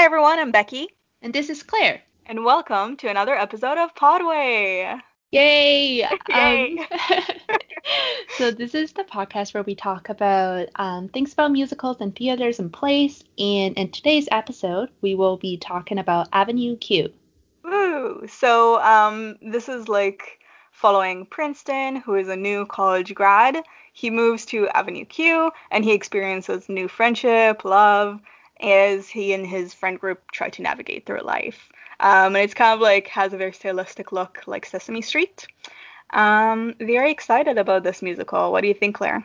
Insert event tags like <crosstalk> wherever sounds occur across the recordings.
Hi everyone, I'm Becky. And this is Claire. And welcome to another episode of Podway. Yay! <laughs> Yay! Um, <laughs> so this is the podcast where we talk about um, things about musicals and theaters and plays. And in today's episode, we will be talking about Avenue Q. Woo! So um, this is like following Princeton, who is a new college grad. He moves to Avenue Q and he experiences new friendship, love, as he and his friend group try to navigate through life. Um, and it's kind of like has a very stylistic look like Sesame Street. Um, very excited about this musical. What do you think, Claire?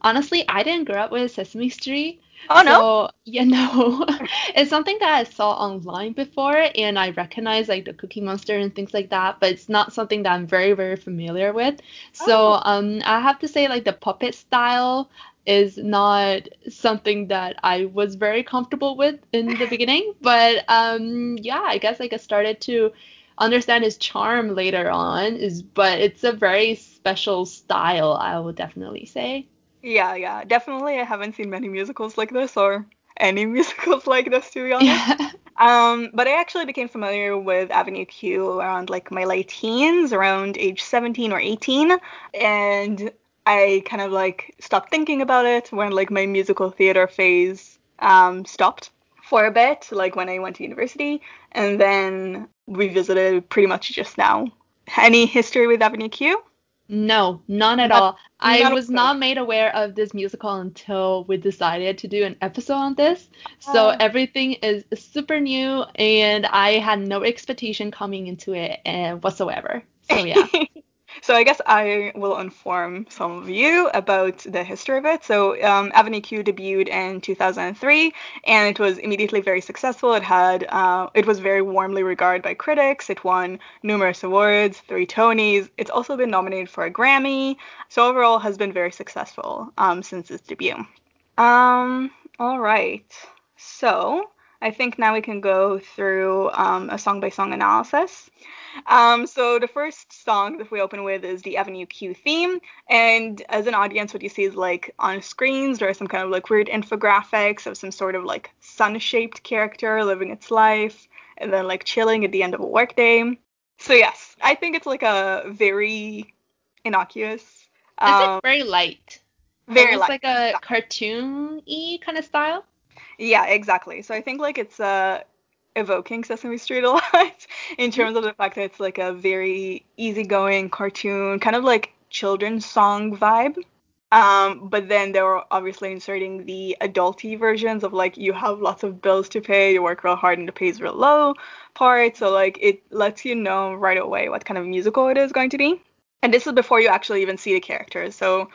Honestly, I didn't grow up with Sesame Street. Oh no. So, <laughs> yeah, no. <laughs> it's something that I saw online before and I recognize like the Cookie Monster and things like that, but it's not something that I'm very, very familiar with. So, oh. um I have to say like the puppet style is not something that I was very comfortable with in the <laughs> beginning. But um, yeah, I guess like I started to understand his charm later on. Is but it's a very special style, I will definitely say. Yeah, yeah, definitely. I haven't seen many musicals like this or any <laughs> musicals like this to be honest. Yeah. <laughs> Um, but I actually became familiar with Avenue Q around like my late teens, around age 17 or 18, and I kind of like stopped thinking about it when like my musical theater phase um, stopped for a bit, like when I went to university, and then revisited pretty much just now. Any history with Avenue Q? No, none at not, all. I was not made aware of this musical until we decided to do an episode on this. So uh, everything is super new, and I had no expectation coming into it uh, whatsoever. So yeah. <laughs> So I guess I will inform some of you about the history of it. So um, Avenue Q debuted in 2003, and it was immediately very successful. It had uh, it was very warmly regarded by critics. It won numerous awards, three Tonys. It's also been nominated for a Grammy. So overall, has been very successful um, since its debut. Um, all right. So I think now we can go through um, a song by song analysis. Um, so the first song that we open with is the Avenue Q theme, and as an audience, what you see is like on screens there are some kind of like weird infographics of some sort of like sun-shaped character living its life, and then like chilling at the end of a workday. So yes, I think it's like a very innocuous. Um, it's very light. Very Almost light. like a cartoon-y kind of style. Yeah, exactly. So I think like it's uh evoking Sesame Street a <laughs> lot in mm-hmm. terms of the fact that it's like a very easygoing cartoon, kind of like children's song vibe. Um, but then they were obviously inserting the adulty versions of like you have lots of bills to pay, you work real hard and the pay is real low part. So like it lets you know right away what kind of musical it is going to be. And this is before you actually even see the characters. So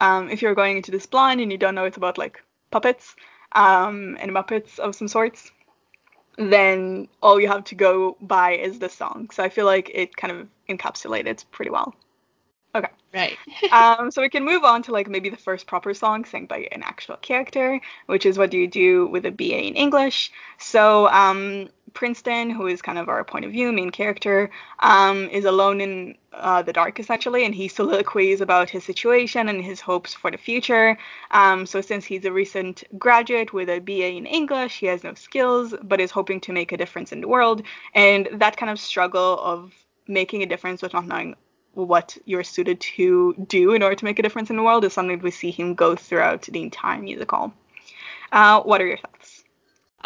um, if you're going into this blind and you don't know it's about like puppets um, and Muppets of some sorts, then all you have to go by is the song. So I feel like it kind of encapsulates pretty well. Okay. Right. <laughs> um, so we can move on to like maybe the first proper song sang by an actual character, which is what do you do with a BA in English. So um, Princeton, who is kind of our point of view, main character, um, is alone in uh, the dark essentially, and he soliloquies about his situation and his hopes for the future. Um, so since he's a recent graduate with a BA in English, he has no skills, but is hoping to make a difference in the world. And that kind of struggle of making a difference with not knowing what you're suited to do in order to make a difference in the world is something we see him go throughout the entire musical. Uh, what are your thoughts?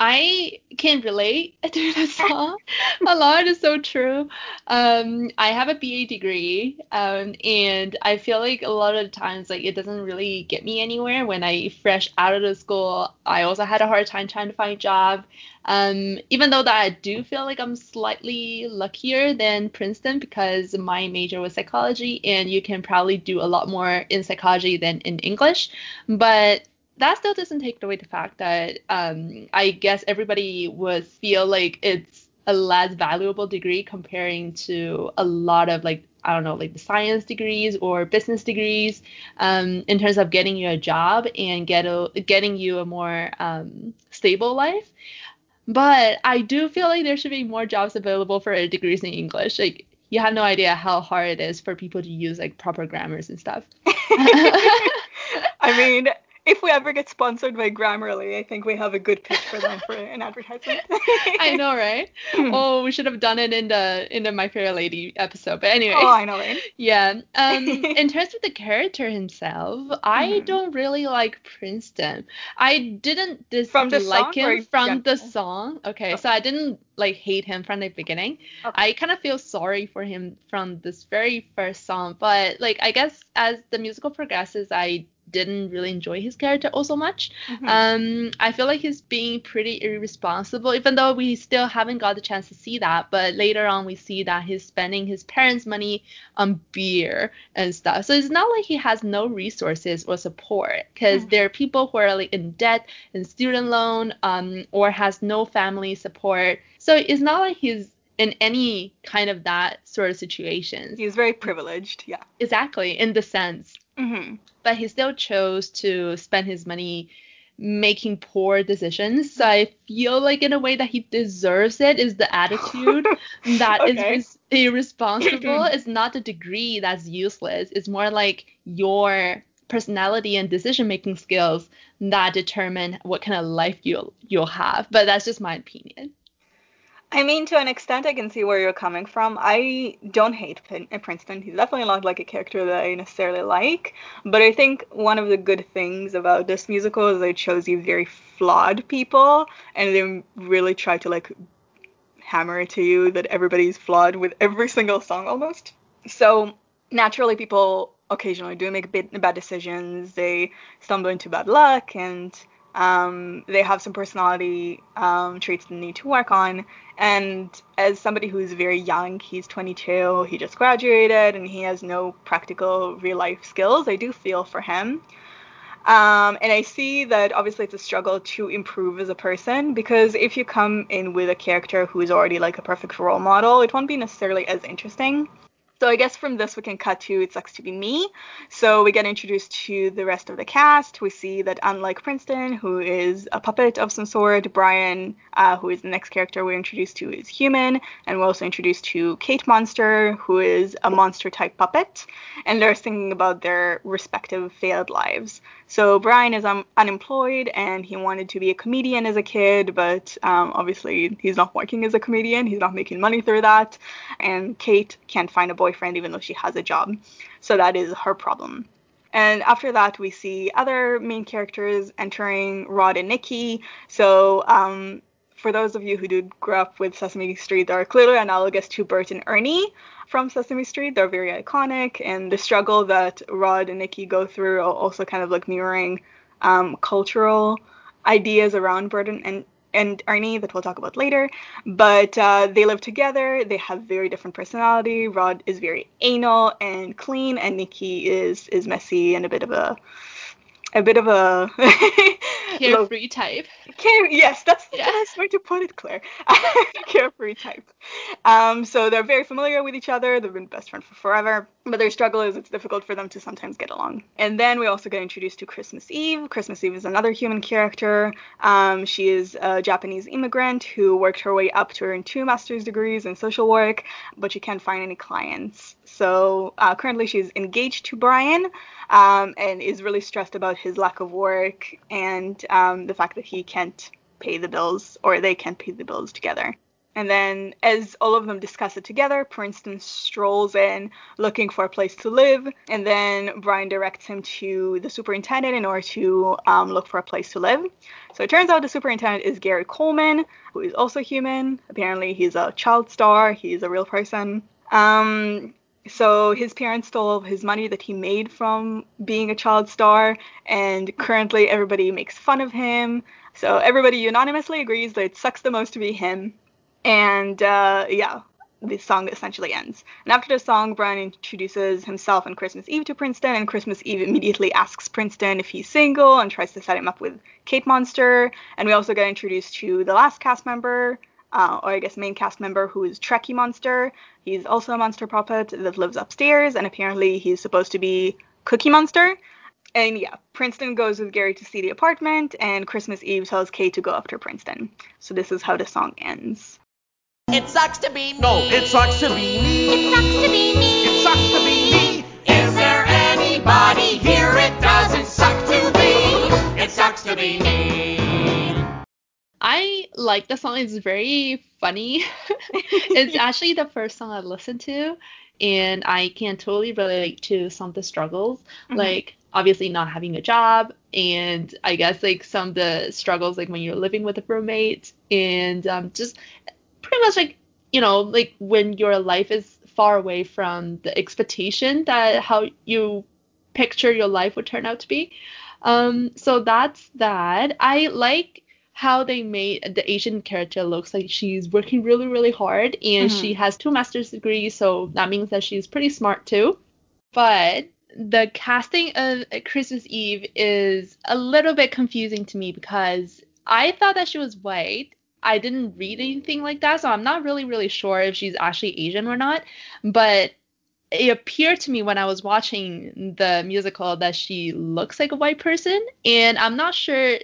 I can relate <laughs> to song a lot. Is so true. Um, I have a BA degree, um, and I feel like a lot of times, like it doesn't really get me anywhere. When I fresh out of the school, I also had a hard time trying to find a job. Um, even though that I do feel like I'm slightly luckier than Princeton because my major was psychology, and you can probably do a lot more in psychology than in English. But that still doesn't take away the fact that um, I guess everybody would feel like it's a less valuable degree comparing to a lot of like I don't know like the science degrees or business degrees um, in terms of getting you a job and get a, getting you a more um, stable life. But I do feel like there should be more jobs available for degrees in English. Like you have no idea how hard it is for people to use like proper grammars and stuff. <laughs> <laughs> I mean, <laughs> if we ever get sponsored by Grammarly, I think we have a good pitch for them for an advertisement. <laughs> I know, right? oh, we should have done it in the in the My Fair Lady episode. But anyway. Oh, I know, right? <laughs> Yeah. Um, in terms of the character himself, I Mhm. don't really like Princeton. I didn't From the dislike or him from the song. Okay, Oh. so I didn't like hate him from the beginning. Okay. I kind of feel sorry for him from this very first song, but like I guess as the musical progresses, I didn't really enjoy his character also much. Mhm. Um, I feel like he's being pretty irresponsible, even though we still haven't got the chance to see that. But later on, we see that he's spending his parents' money on beer and stuff. So it's not like he has no resources or support, because Mhm. there are people who are like in debt and student loan, um, or has no family support. So it's not like he's in any kind of that sort of situations. He's very privileged, yeah. Exactly, in the sense hmm but he still chose to spend his money making poor decisions. So I feel like in a way that he deserves it is the attitude <laughs> that is Okay. res- irresponsible. it's not the degree that's useless. It's more like your personality and decision making skills that determine what kind of life you'll you'll have. But that's just my opinion. I mean, to an extent, I can see where you're coming from. I don't hate uh, Princeton. He's definitely not like a character that I necessarily like. But I think one of the good things about this musical is they chose you very flawed people, and they really try to like hammer it to you that everybody's flawed with every single song almost. So naturally, people occasionally do make bad decisions. They stumble into bad luck, and um, they have some personality um, traits they need to work on. And as somebody who's very young, he's 22, he just graduated, and he has no practical real life skills. I do feel for him. Um, and I see that obviously it's a struggle to improve as a person because if you come in with a character who is already like a perfect role model, it won't be necessarily as interesting. So I guess from this we can cut to It Sucks to Be Me. So we get introduced to the rest of the cast. We see that unlike Princeton, who is a puppet of some sort, Brian, uh, who is the next character we're introduced to, is human. And we're also introduced to Kate Monster, who is a monster type puppet. And they're singing about their respective failed lives. So Brian is um, unemployed and he wanted to be a comedian as a kid, but um, obviously he's not working as a comedian. He's not making money through that. And Kate can't find a boyfriend even though she has a job. So that is her problem. And after that, we see other main characters entering Rod and Nikki. So, um, for those of you who did grow up with Sesame Street, they are clearly analogous to Bert and Ernie from Sesame Street. They're very iconic, and the struggle that Rod and Nikki go through are also kind of like mirroring um, cultural ideas around Bert and, and and Ernie that we'll talk about later. But uh, they live together. They have very different personality. Rod is very anal and clean, and Nikki is is messy and a bit of a a bit of a <laughs> Carefree type. Care- yes, that's the Yeah. best way to put it, Claire. <laughs> Carefree type. Um, so they're very familiar with each other. They've been best friends for forever. But their struggle is it's difficult for them to sometimes get along. And then we also get introduced to Christmas Eve. Christmas Eve is another human character. Um, she is a Japanese immigrant who worked her way up to earn two master's degrees in social work, but she can't find any clients. So uh, currently she's engaged to Brian um, and is really stressed about his lack of work and um, the fact that he can't pay the bills or they can't pay the bills together. And then, as all of them discuss it together, Princeton strolls in looking for a place to live. And then Brian directs him to the superintendent in order to um, look for a place to live. So it turns out the superintendent is Gary Coleman, who is also human. Apparently, he's a child star, he's a real person. Um, so his parents stole his money that he made from being a child star, and currently everybody makes fun of him. So everybody unanimously agrees that it sucks the most to be him. And uh, yeah, the song essentially ends. And after the song, Brian introduces himself and Christmas Eve to Princeton, and Christmas Eve immediately asks Princeton if he's single and tries to set him up with Kate Monster. And we also get introduced to the last cast member, uh, or I guess main cast member, who is Trekkie Monster. He's also a monster puppet that lives upstairs, and apparently he's supposed to be Cookie Monster. And yeah, Princeton goes with Gary to see the apartment, and Christmas Eve tells Kate to go after Princeton. So this is how the song ends. It sucks to be me. No, it sucks to be me. It sucks to be me. It sucks to be me. Is there anybody here it doesn't suck to be? It sucks to be me. I like the song. It's very funny. <laughs> it's <laughs> actually the first song I listened to, and I can totally relate to some of the struggles. Mm-hmm. Like, obviously, not having a job, and I guess like some of the struggles like when you're living with a roommate, and um, just pretty much like you know like when your life is far away from the expectation that how you picture your life would turn out to be. Um, so that's that. I like how they made the Asian character looks like she's working really, really hard and Mhm. she has two master's degrees, so that means that she's pretty smart too. But the casting of Christmas Eve is a little bit confusing to me because I thought that she was white. I didn't read anything like that, so I'm not really, really sure if she's actually Asian or not. But it appeared to me when I was watching the musical that she looks like a white person, and I'm not sure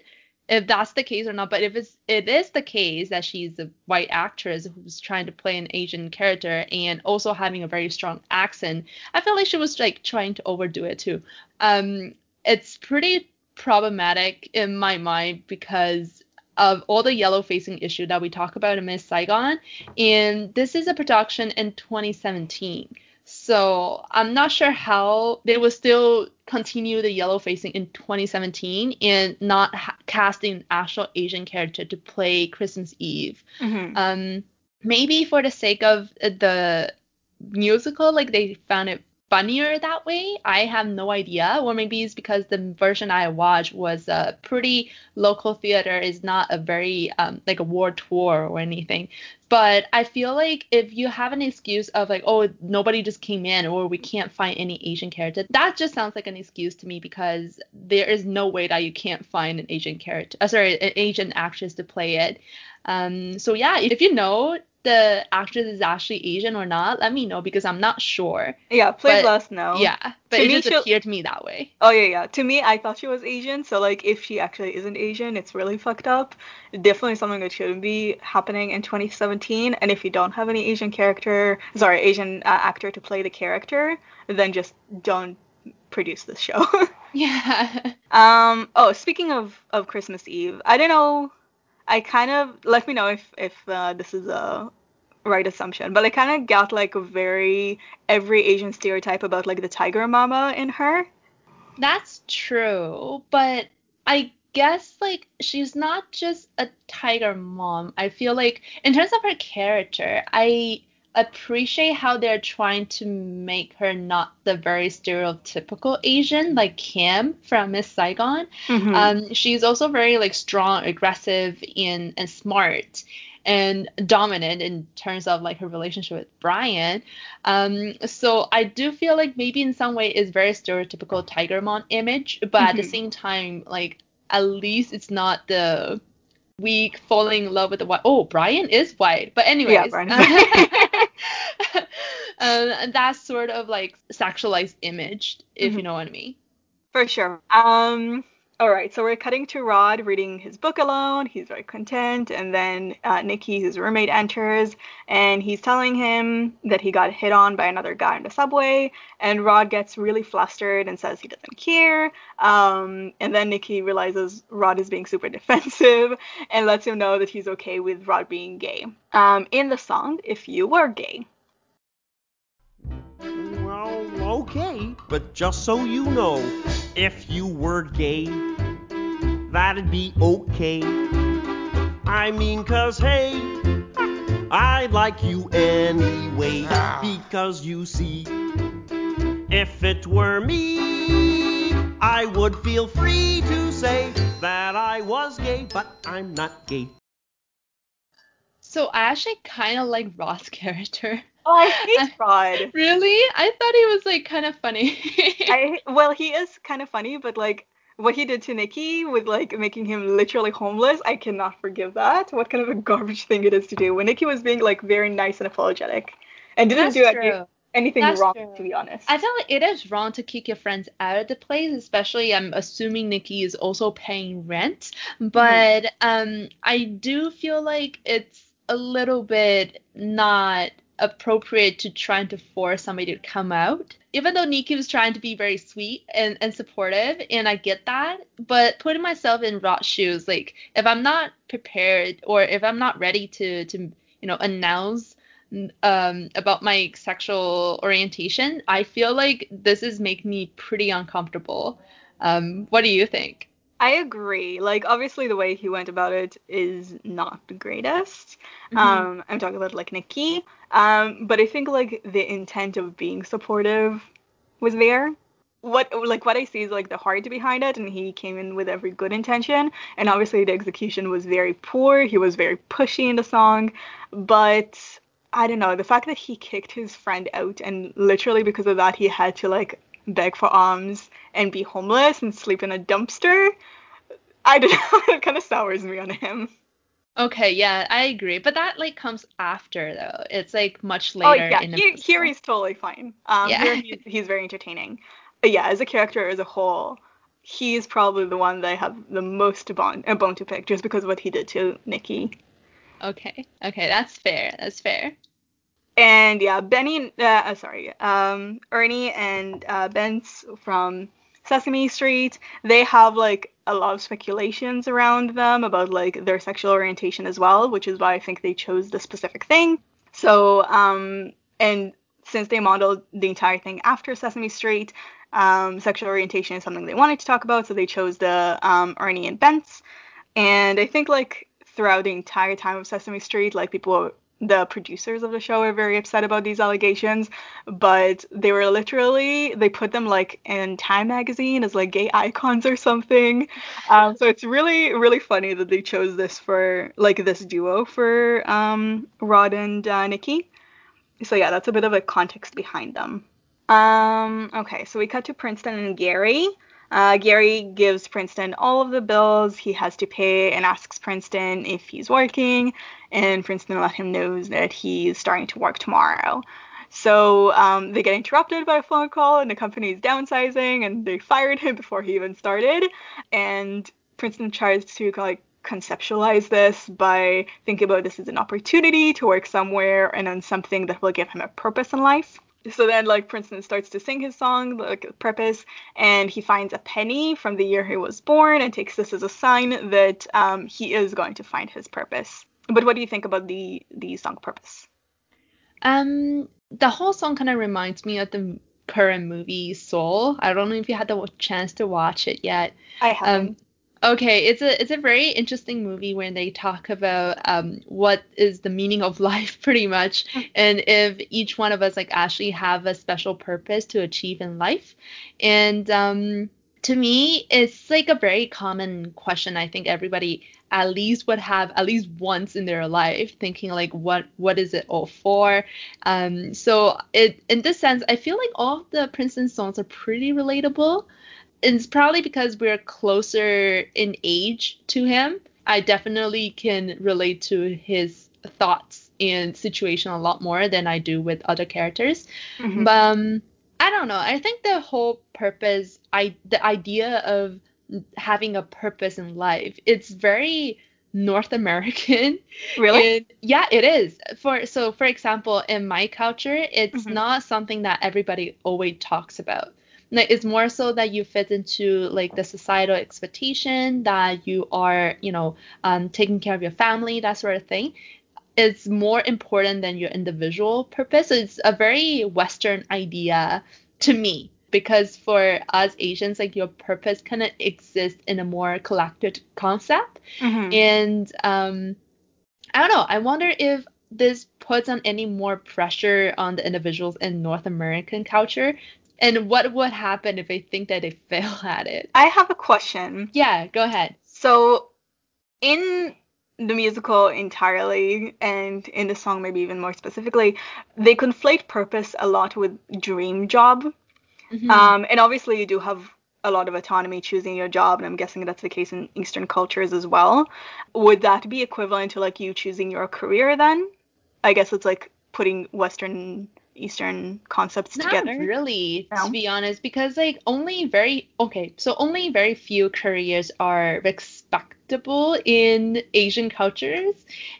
if that's the case or not. But if it's it is the case that she's a white actress who's trying to play an Asian character and also having a very strong accent, I feel like she was like trying to overdo it too. Um, it's pretty problematic in my mind because of all the yellow facing issue that we talk about in Miss Saigon, and this is a production in 2017. So I'm not sure how they will still continue the yellow facing in 2017 and not ha- casting an actual Asian character to play Christmas Eve. Mhm. Um, maybe for the sake of the musical, like they found it funnier that way. I have no idea, or maybe it's because the version I watched was a pretty local theater, is not a very um like a world tour or anything. But I feel like if you have an excuse of like, oh, nobody just came in, or we can't find any Asian character, that just sounds like an excuse to me because there is no way that you can't find an Asian character, uh, sorry, an Asian actress to play it. Um, so yeah, if you know the actress is actually Asian or not, let me know because I'm not sure. Yeah, please but- let us know. Yeah, but To it me, just she'll- appeared to me that way. Oh yeah, yeah. To me, I thought she was Asian, so like if she actually isn't Asian, it's really fucked up. Definitely something that shouldn't be happening in 2017. And if you don't have any Asian character, sorry, Asian uh, actor to play the character, then just don't produce this show. <laughs> Yeah. um. Oh, speaking of of Christmas Eve, I don't know. I kind of let me know if if uh, this is a right assumption, but I kind of got like a very every Asian stereotype about like the tiger mama in her. That's true, but I guess like she's not just a tiger mom. I feel like in terms of her character, I appreciate how they're trying to make her not the very stereotypical Asian like Kim from Miss Saigon. Mhm. Um, she's also very like strong, aggressive, and and smart and dominant in terms of like her relationship with Brian. Um, so I do feel like maybe in some way it's very stereotypical Tiger Mom image, but at the Mhm. same time, like at least it's not the weak falling in love with the white. Oh, Brian is white, but anyways. Brian is <laughs> <laughs> um, that sort of like sexualized image, if you Mhm. know what I mean. For sure. Um, all right, so we're cutting to Rod reading his book alone. He's very content, and then uh, Nikki, his roommate, enters, and he's telling him that he got hit on by another guy in the subway. And Rod gets really flustered and says he doesn't care. Um, and then Nikki realizes Rod is being super <laughs> defensive and lets him know that he's okay with Rod being gay. Um, in the song, "If You Were Gay." Well, okay, but just so you know, if you were gay, that'd be okay. I mean, cause hey, I like you anyway. Ah. Because you see, if it were me, I would feel free to say that I was gay, but I'm not gay. So I actually kind of like Rod's <laughs> character. Oh, <laughs> I hate Rod. Really? I thought he was like kind of funny. <laughs> I well, he is kind of funny, but like what he did to Nikki with like making him literally homeless, I cannot forgive that. What kind of a garbage thing it is to do when Nikki was being like very nice and apologetic and didn't That's do true. anything That's wrong, true. to be honest. I feel like it is wrong to kick your friends out of the place, especially I'm assuming Nikki is also paying rent. But um I do feel like it's a little bit not appropriate to trying to force somebody to come out. Even though Nikki was trying to be very sweet and, and supportive, and I get that, but putting myself in Rod's shoes, like if I'm not prepared or if I'm not ready to to you know announce um, about my sexual orientation, I feel like this is making me pretty uncomfortable. Um, what do you think? I agree. Like, obviously, the way he went about it is not the greatest. Mhm. Um, I'm talking about like Nikki. Um, but I think like the intent of being supportive was there. What like what I see is like the heart behind it, and he came in with every good intention. And obviously, the execution was very poor. He was very pushy in the song, but I don't know the fact that he kicked his friend out, and literally because of that, he had to like beg for alms and be homeless and sleep in a dumpster. I don't <laughs> know. It kind of sours me on him. Okay, yeah, I agree. But that like comes after though. It's like much later. Oh later yeah, in the here, here he's totally fine. Um, Yeah. here he's, <laughs> he's very entertaining. But yeah, as a character as a whole, he's probably the one that I have the most bone, a bone to pick, just because of what he did to Nikki. Okay. Okay, that's fair. That's fair. And yeah, Benny, uh, uh, sorry, um, Ernie and uh, Ben's from Sesame Street, they have like a lot of speculations around them about like their sexual orientation as well, which is why I think they chose the specific thing. So, um, and since they modeled the entire thing after Sesame Street, um, sexual orientation is something they wanted to talk about, so they chose the um, Ernie and Bents. And I think like throughout the entire time of Sesame Street, like people, the producers of the show are very upset about these allegations, but they were literally they put them like in Time magazine as like gay icons or something. Um, so it's really really funny that they chose this for like this duo for um, Rod and uh, Nikki. So yeah, that's a bit of a context behind them. Um, okay, so we cut to Princeton and Gary. Uh, Gary gives Princeton all of the bills he has to pay and asks Princeton if he's working, and Princeton let him know that he's starting to work tomorrow. So um, they get interrupted by a phone call, and the company is downsizing, and they fired him before he even started. And Princeton tries to like conceptualize this by thinking about this as an opportunity to work somewhere and on something that will give him a purpose in life. So then, like Princeton starts to sing his song, like purpose, and he finds a penny from the year he was born and takes this as a sign that um, he is going to find his purpose. But what do you think about the the song purpose? Um, the whole song kind of reminds me of the current movie Soul. I don't know if you had the chance to watch it yet. I haven't. Um, okay, it's a it's a very interesting movie when they talk about um what is the meaning of <laughs> life pretty much, and if each one of us like actually have a special purpose to achieve in life, and um to me it's like a very common question. I think everybody at least would have at least once in their life thinking like what what is it all for? Um so it in this sense i feel like all of the princeton songs are pretty relatable it's probably because we're closer in age to him i definitely can relate to his thoughts and situation a lot more than i do with other characters Mhm. but um, i don't know i think the whole purpose i the idea of having a purpose in life it's very north american <laughs> really? and yeah, it is. For so for example, in my culture, it's Mhm. not something that everybody always talks about. It's more so that you fit into like the societal expectation that you are, you know, um, taking care of your family, that sort of thing. It's more important than your individual purpose. It's a very Western idea to me because for us Asians, like your purpose kind of exists in a more collective concept. Mhm. And um, I don't know. I wonder if this puts on any more pressure on the individuals in North American culture, and what would happen if they think that they <laughs> fail at it. I have a question. Yeah, go ahead. So, in the musical entirely, and in the song maybe even more specifically, they conflate purpose a lot with dream job. Mhm. Um, and obviously, you do have a lot of autonomy choosing your job, and I'm guessing that's the case in Eastern cultures as well. Would that be equivalent to like you choosing your career then? I guess it's like putting Western Eastern concepts Not together. really, No? to be honest, because like only very okay, so only very few careers are respectable in Asian cultures.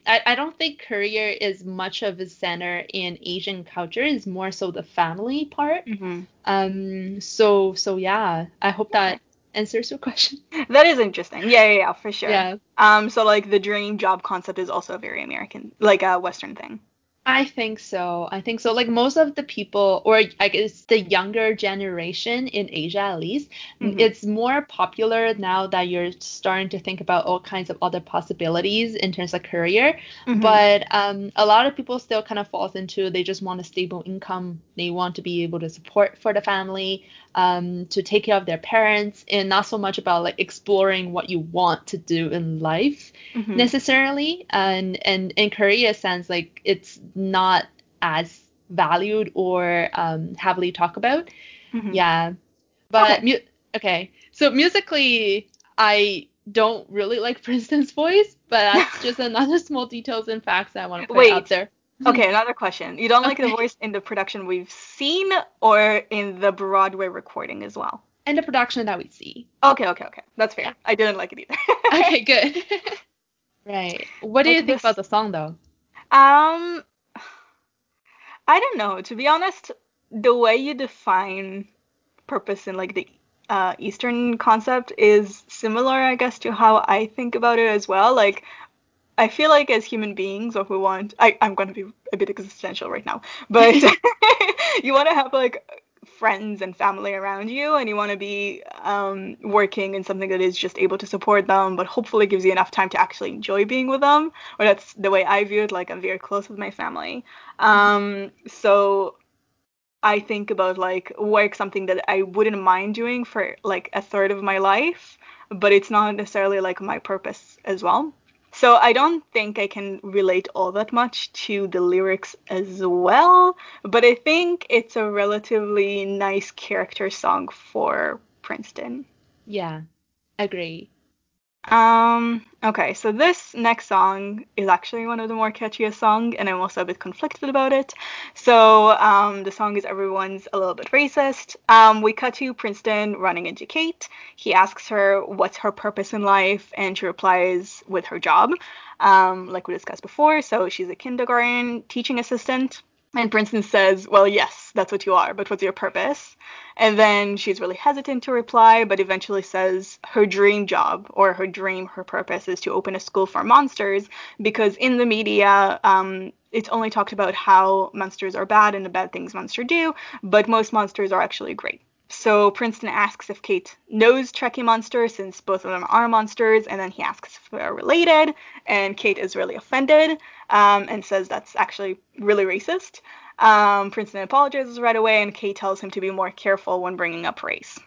I, I don't think career is much of a center in Asian culture. It's more so the family part. hmm Um. So so yeah. I hope that answers your question. <laughs> That is interesting. Yeah, yeah, yeah, for sure. Yeah. Um, so like the dream job concept is also a very American, like a Western thing. I think so. I think so. Like most of the people, or I guess the younger generation in Asia at least, Mhm. it's more popular now that you're starting to think about all kinds of other possibilities in terms of career. Mhm. But um, a lot of people still kind of falls into they just want a stable income. They want to be able to support for the family, um, to take care of their parents, and not so much about like exploring what you want to do in life Mhm. necessarily. And and in Korea sense, like it's not as valued or um, heavily talked about. Mhm. Yeah. But Okay. mu- okay. So musically, I don't really like <laughs> Princeton's voice, but that's <laughs> just another small details and facts that I want to put Wait. out there. Okay, another question. You don't like the voice in the production we've seen or in the Broadway recording as well? And the production that we see. Okay, okay, okay. That's fair. Yeah. I didn't like it either. Okay, <laughs> good. right. What do you think this- about the song though? Um, I don't know. To be honest, the way you define purpose in like the uh, Eastern concept is similar, I guess, to how I think about it as well. Like, I feel like as human beings, if we want, I, I'm going to be a bit existential right now, but <laughs> <laughs> you want to have like friends and family around you, and you want to be um, working in something that is just able to support them, but hopefully gives you enough time to actually enjoy being with them. Or that's the way I view it. Like, I'm very close with my family. Um, so I think about like work something that I wouldn't mind doing for like a third of my life, but it's not necessarily like my purpose as well. So I don't think I can relate all that much to the lyrics as well, but I think it's a relatively nice character song for Princeton. Yeah. Agree. Um, okay, so this next song is actually one of the more catchiest songs, and I'm also a bit conflicted about it. So, um, the song is Everyone's a Little Bit Racist. Um, we cut to Princeton running into Kate. He asks her what's her purpose in life, and she replies with her job, um, like we discussed before. So, she's a kindergarten teaching assistant. And Princeton says, Well, yes, that's what you are, but what's your purpose? And then she's really hesitant to reply, but eventually says her dream job or her dream, her purpose is to open a school for monsters because in the media, um, it's only talked about how monsters are bad and the bad things monsters do, but most monsters are actually great. So Princeton asks if Kate knows Trekkie Monster since both of them are monsters, and then he asks if they're related, and Kate is really offended um, and says that's actually really racist. Um, Princeton apologizes right away, and Kate tells him to be more careful when bringing up race.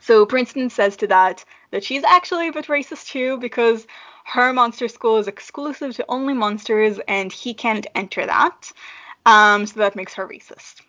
So Princeton says to that that she's actually a bit racist too because her monster school is exclusive to only monsters, and he can't enter that. Um, so that makes her racist.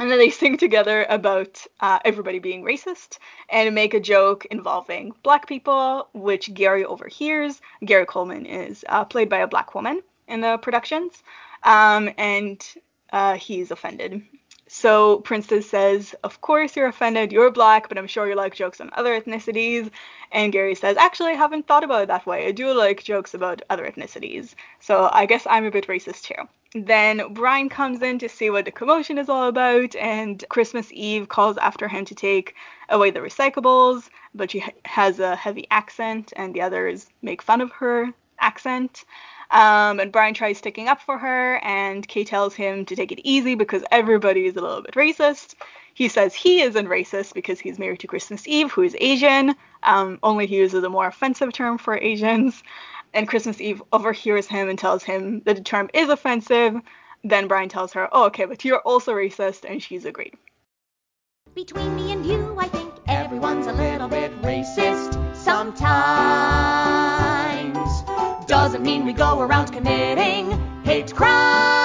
And then they sing together about uh, everybody being racist and make a joke involving black people, which Gary overhears. Gary Coleman is uh, played by a black woman in the productions, um, and uh, he's offended. So Princeton says, Of course you're offended, you're black, but I'm sure you like jokes on other ethnicities. And Gary says, Actually, I haven't thought about it that way. I do like jokes about other ethnicities. So I guess I'm a bit racist too. Then Brian comes in to see what the commotion is all about, and Christmas Eve calls after him to take away the recyclables, but she has a heavy accent, and the others make fun of her accent. Um, and Brian tries sticking up for her, and Kate tells him to take it easy because everybody is a little bit racist. He says he isn't racist because he's married to Christmas Eve, who is Asian, um, only he uses a more offensive term for Asians. And Christmas Eve overhears him and tells him that the term is offensive. Then Brian tells her, Oh, okay, but you're also racist, and she's agreed. Between me and you, I think everyone's a little bit racist sometimes. Doesn't mean we go around committing hate crimes.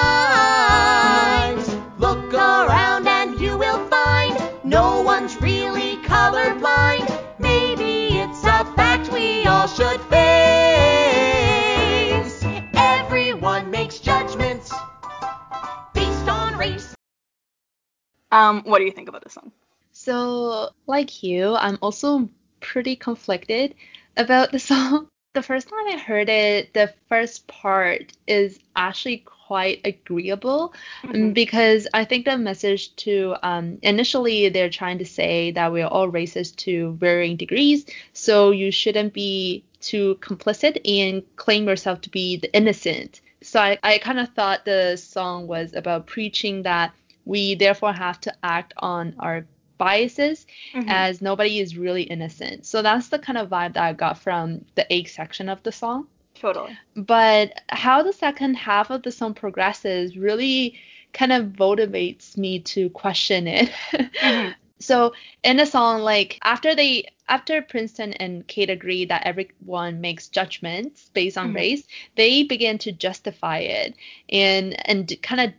Um, what do you think about this song? So, like you, I'm also pretty conflicted about the <laughs> song. the first time I heard it, the first part is actually quite agreeable Mhm. because I think the message to um, initially they're trying to say that we're all racist to varying degrees, so you shouldn't be too complicit and claim yourself to be the innocent. So I, I kind of thought the song was about preaching that we therefore have to act on our biases Mhm. as nobody is really innocent. So that's the kind of vibe that I got from the A section of the song. Totally. But how the second half of the song progresses really kind of motivates me to question it. Mhm. <laughs> So in the song, like after they after Princeton and Kate agree that everyone makes judgments based on Mhm. race, they begin to justify it and and kind of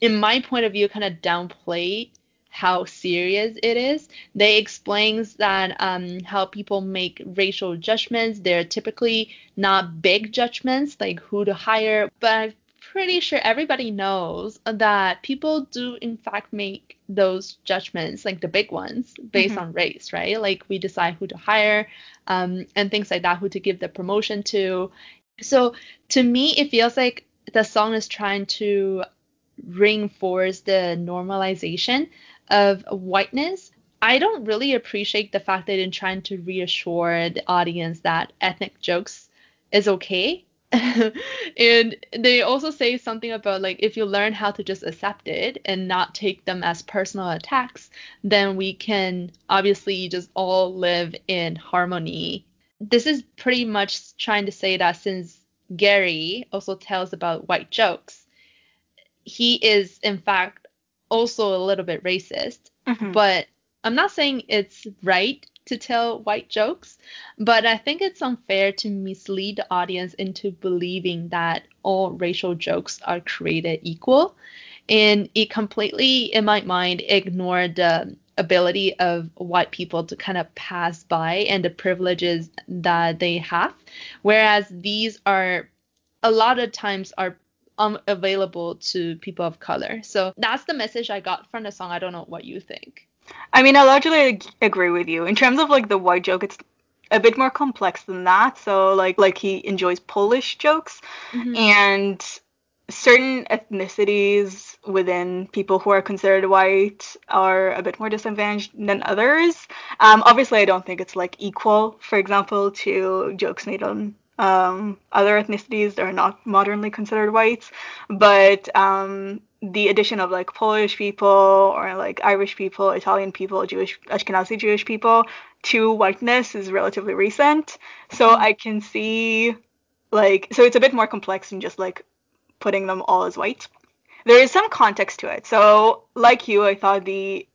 in my point of view kind of downplay how serious it is. They explains that um, how people make racial judgments. They're typically not big judgments like who to hire, but I'm pretty sure everybody knows that people do in fact make those judgments, like the big ones, based Mhm. on race, right? Like we decide who to hire um, and things like that, who to give the promotion to. So to me, it feels like the song is trying to reinforce the normalization of whiteness. I don't really appreciate the fact that they're trying to reassure the audience that ethnic jokes is okay. <laughs> and they also say something about like if you learn how to just accept it and not take them as personal attacks, then we can obviously just all live in harmony. This is pretty much trying to say that since Gary also tells about white jokes, he is in fact also a little bit racist. Mhm. But I'm not saying it's right to tell white jokes, but I think it's unfair to mislead the audience into believing that all racial jokes are created equal. And it completely, in my mind, ignored the ability of white people to kind of pass by and the privileges that they have. Whereas these are a lot of times are unavailable to people of color. So that's the message I got from the song. I don't know what you think. I mean, I largely agree with you. In terms of like the white joke, it's a bit more complex than that. So like like he enjoys Polish jokes Mhm. and certain ethnicities within people who are considered white are a bit more disadvantaged than others. Um, obviously, I don't think it's like equal, for example, to jokes made on um, other ethnicities that are not modernly considered whites, But um, the addition of like Polish people or like Irish people, Italian people, Jewish, Ashkenazi Jewish people to whiteness is relatively recent. So I can see like so it's a bit more complex than just like putting them all as white. There is some context to it. So, like you, I thought the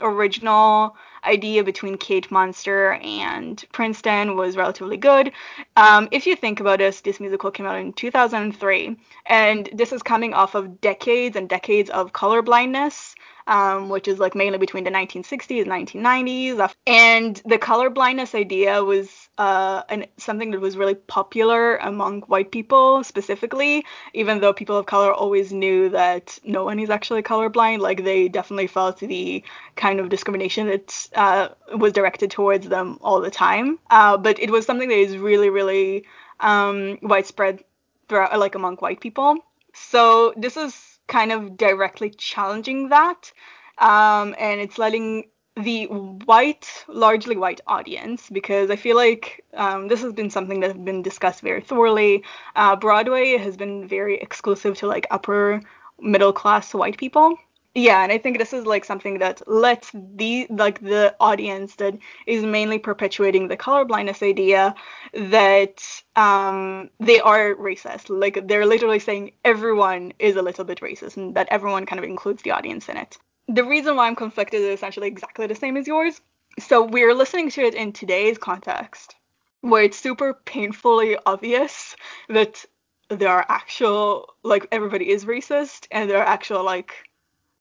original idea between Kate Monster and Princeton was relatively good. Um, if you think about this, this musical came out in 2003, and this is coming off of decades and decades of color blindness. Um, which is like mainly between the 1960s and 1990s. And the color blindness idea was uh, an, something that was really popular among white people specifically, even though people of color always knew that no one is actually colorblind. Like they definitely felt the kind of discrimination that uh, was directed towards them all the time. Uh, but it was something that is really, really um, widespread throughout, like among white people. So this is kind of directly challenging that, um, and it's letting the white, largely white audience, because I feel like um, this has been something that has been discussed very thoroughly. Uh, Broadway has been very exclusive to like upper middle class white people. Yeah, and I think this is like something that lets the like the audience that is mainly perpetuating the colorblindness idea that um, they are racist. Like they're literally saying everyone is a little bit racist, and that everyone kind of includes the audience in it. The reason why I'm conflicted is essentially exactly the same as yours. So we're listening to it in today's context, where it's super painfully obvious that there are actual like everybody is racist, and there are actual like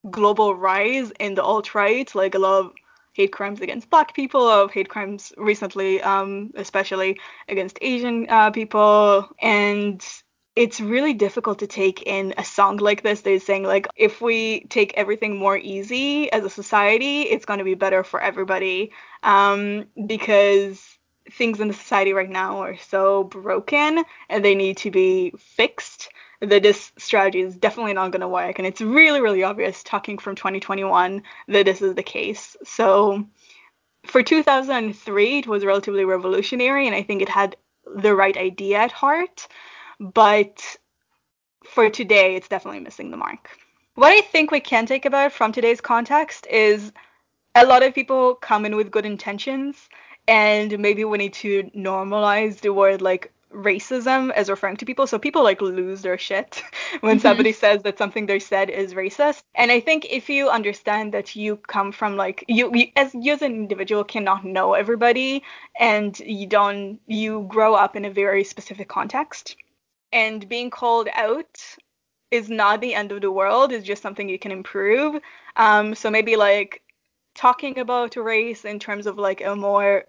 global rise in the alt right, like a lot of hate crimes against black people, of hate crimes recently, um, especially against Asian uh, people, and it's really difficult to take in a song like this. Is saying like if we take everything more easy as a society, it's going to be better for everybody, um, because things in the society right now are so broken and they need to be fixed that this strategy is definitely not going to work and it's really really obvious talking from 2021 that this is the case. So for 2003 it was relatively revolutionary and i think it had the right idea at heart but for today it's definitely missing the mark. What i think we can take about from today's context is a lot of people come in with good intentions and maybe we need to normalize the word like racism as referring to people. So people like lose their shit <laughs> when Mhm. somebody says that something they said is racist. And i think if you understand that you come from like you, you as you as an individual cannot know everybody and you don't you grow up in a very specific context and being called out is not the end of the world it's just something you can improve. Um so maybe like talking about race in terms of like a more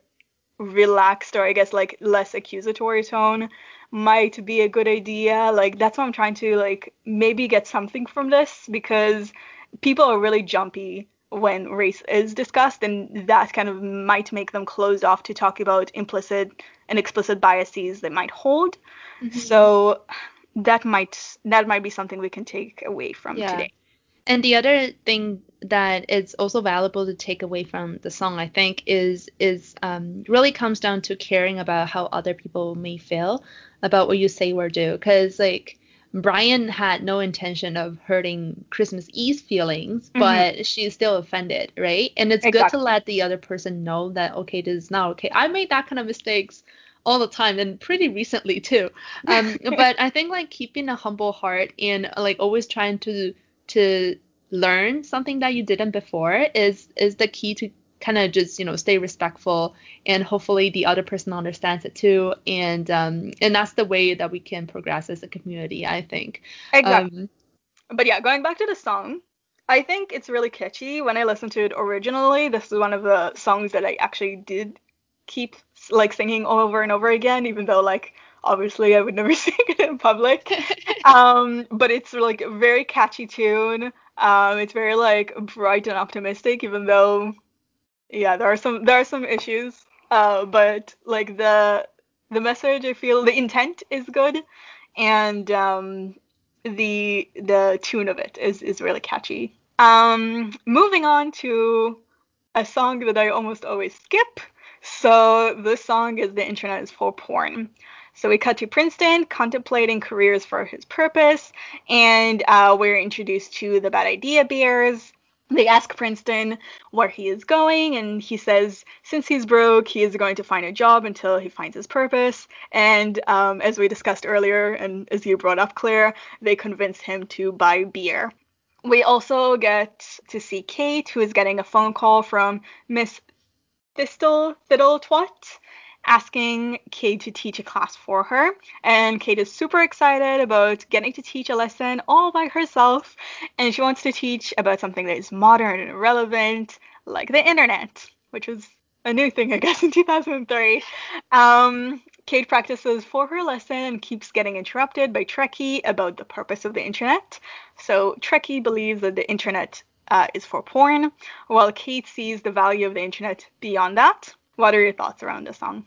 relaxed or I guess like less accusatory tone might be a good idea. Like that's what I'm trying to like maybe get something from this because people are really jumpy when race is discussed and that kind of might make them closed off to talk about implicit and explicit biases they might hold. Mhm. So that might that might be something we can take away from Yeah. today. And the other thing that is also valuable to take away from the song, I think, is is um, really comes down to caring about how other people may feel about what you say or do. Because like Brian had no intention of hurting Christmas Eve's feelings, Mhm. but she's still offended, right? And it's good to let the other person know that okay, this is not okay. I made that kind of mistakes all the time and pretty recently too. Um, <laughs> but I think like keeping a humble heart and like always trying to to learn something that you didn't before is is the key to kind of just you know stay respectful and hopefully the other person understands it too and um and that's the way that we can progress as a community i think Exactly. um But yeah, going back to the song, I think it's really catchy. When I listened to it originally, this is one of the songs that I actually did keep like singing over and over again, even though like obviously I would never <laughs> sing it in public. <laughs> Um, but it's like a very catchy tune. Um, it's very like bright and optimistic, even though yeah, there are some there are some issues. Uh, but like the the message, I feel the intent is good, and um, the the tune of it is is really catchy. Um, moving on to a song that I almost always skip. So this song is "The Internet is for Porn." So we cut to Princeton contemplating careers for his purpose, and uh, we're introduced to the Bad Idea Bears. They ask Princeton where he is going, and he says since he's broke, he is going to find a job until he finds his purpose. And um, as we discussed earlier, and as you brought up, Claire, they convince him to buy beer. We also get to see Kate, who is getting a phone call from Miss Thistle Fiddle Twat, asking Kate to teach a class for her. And Kate is super excited about getting to teach a lesson all by herself. And she wants to teach about something that is modern and relevant, like the internet, which was a new thing, I guess, in <laughs> 2003. Um, Kate practices for her lesson and keeps getting interrupted by Trekkie about the purpose of the internet. So Trekkie believes that the internet uh, is for porn, while Kate sees the value of the internet beyond that. What are your thoughts around this song?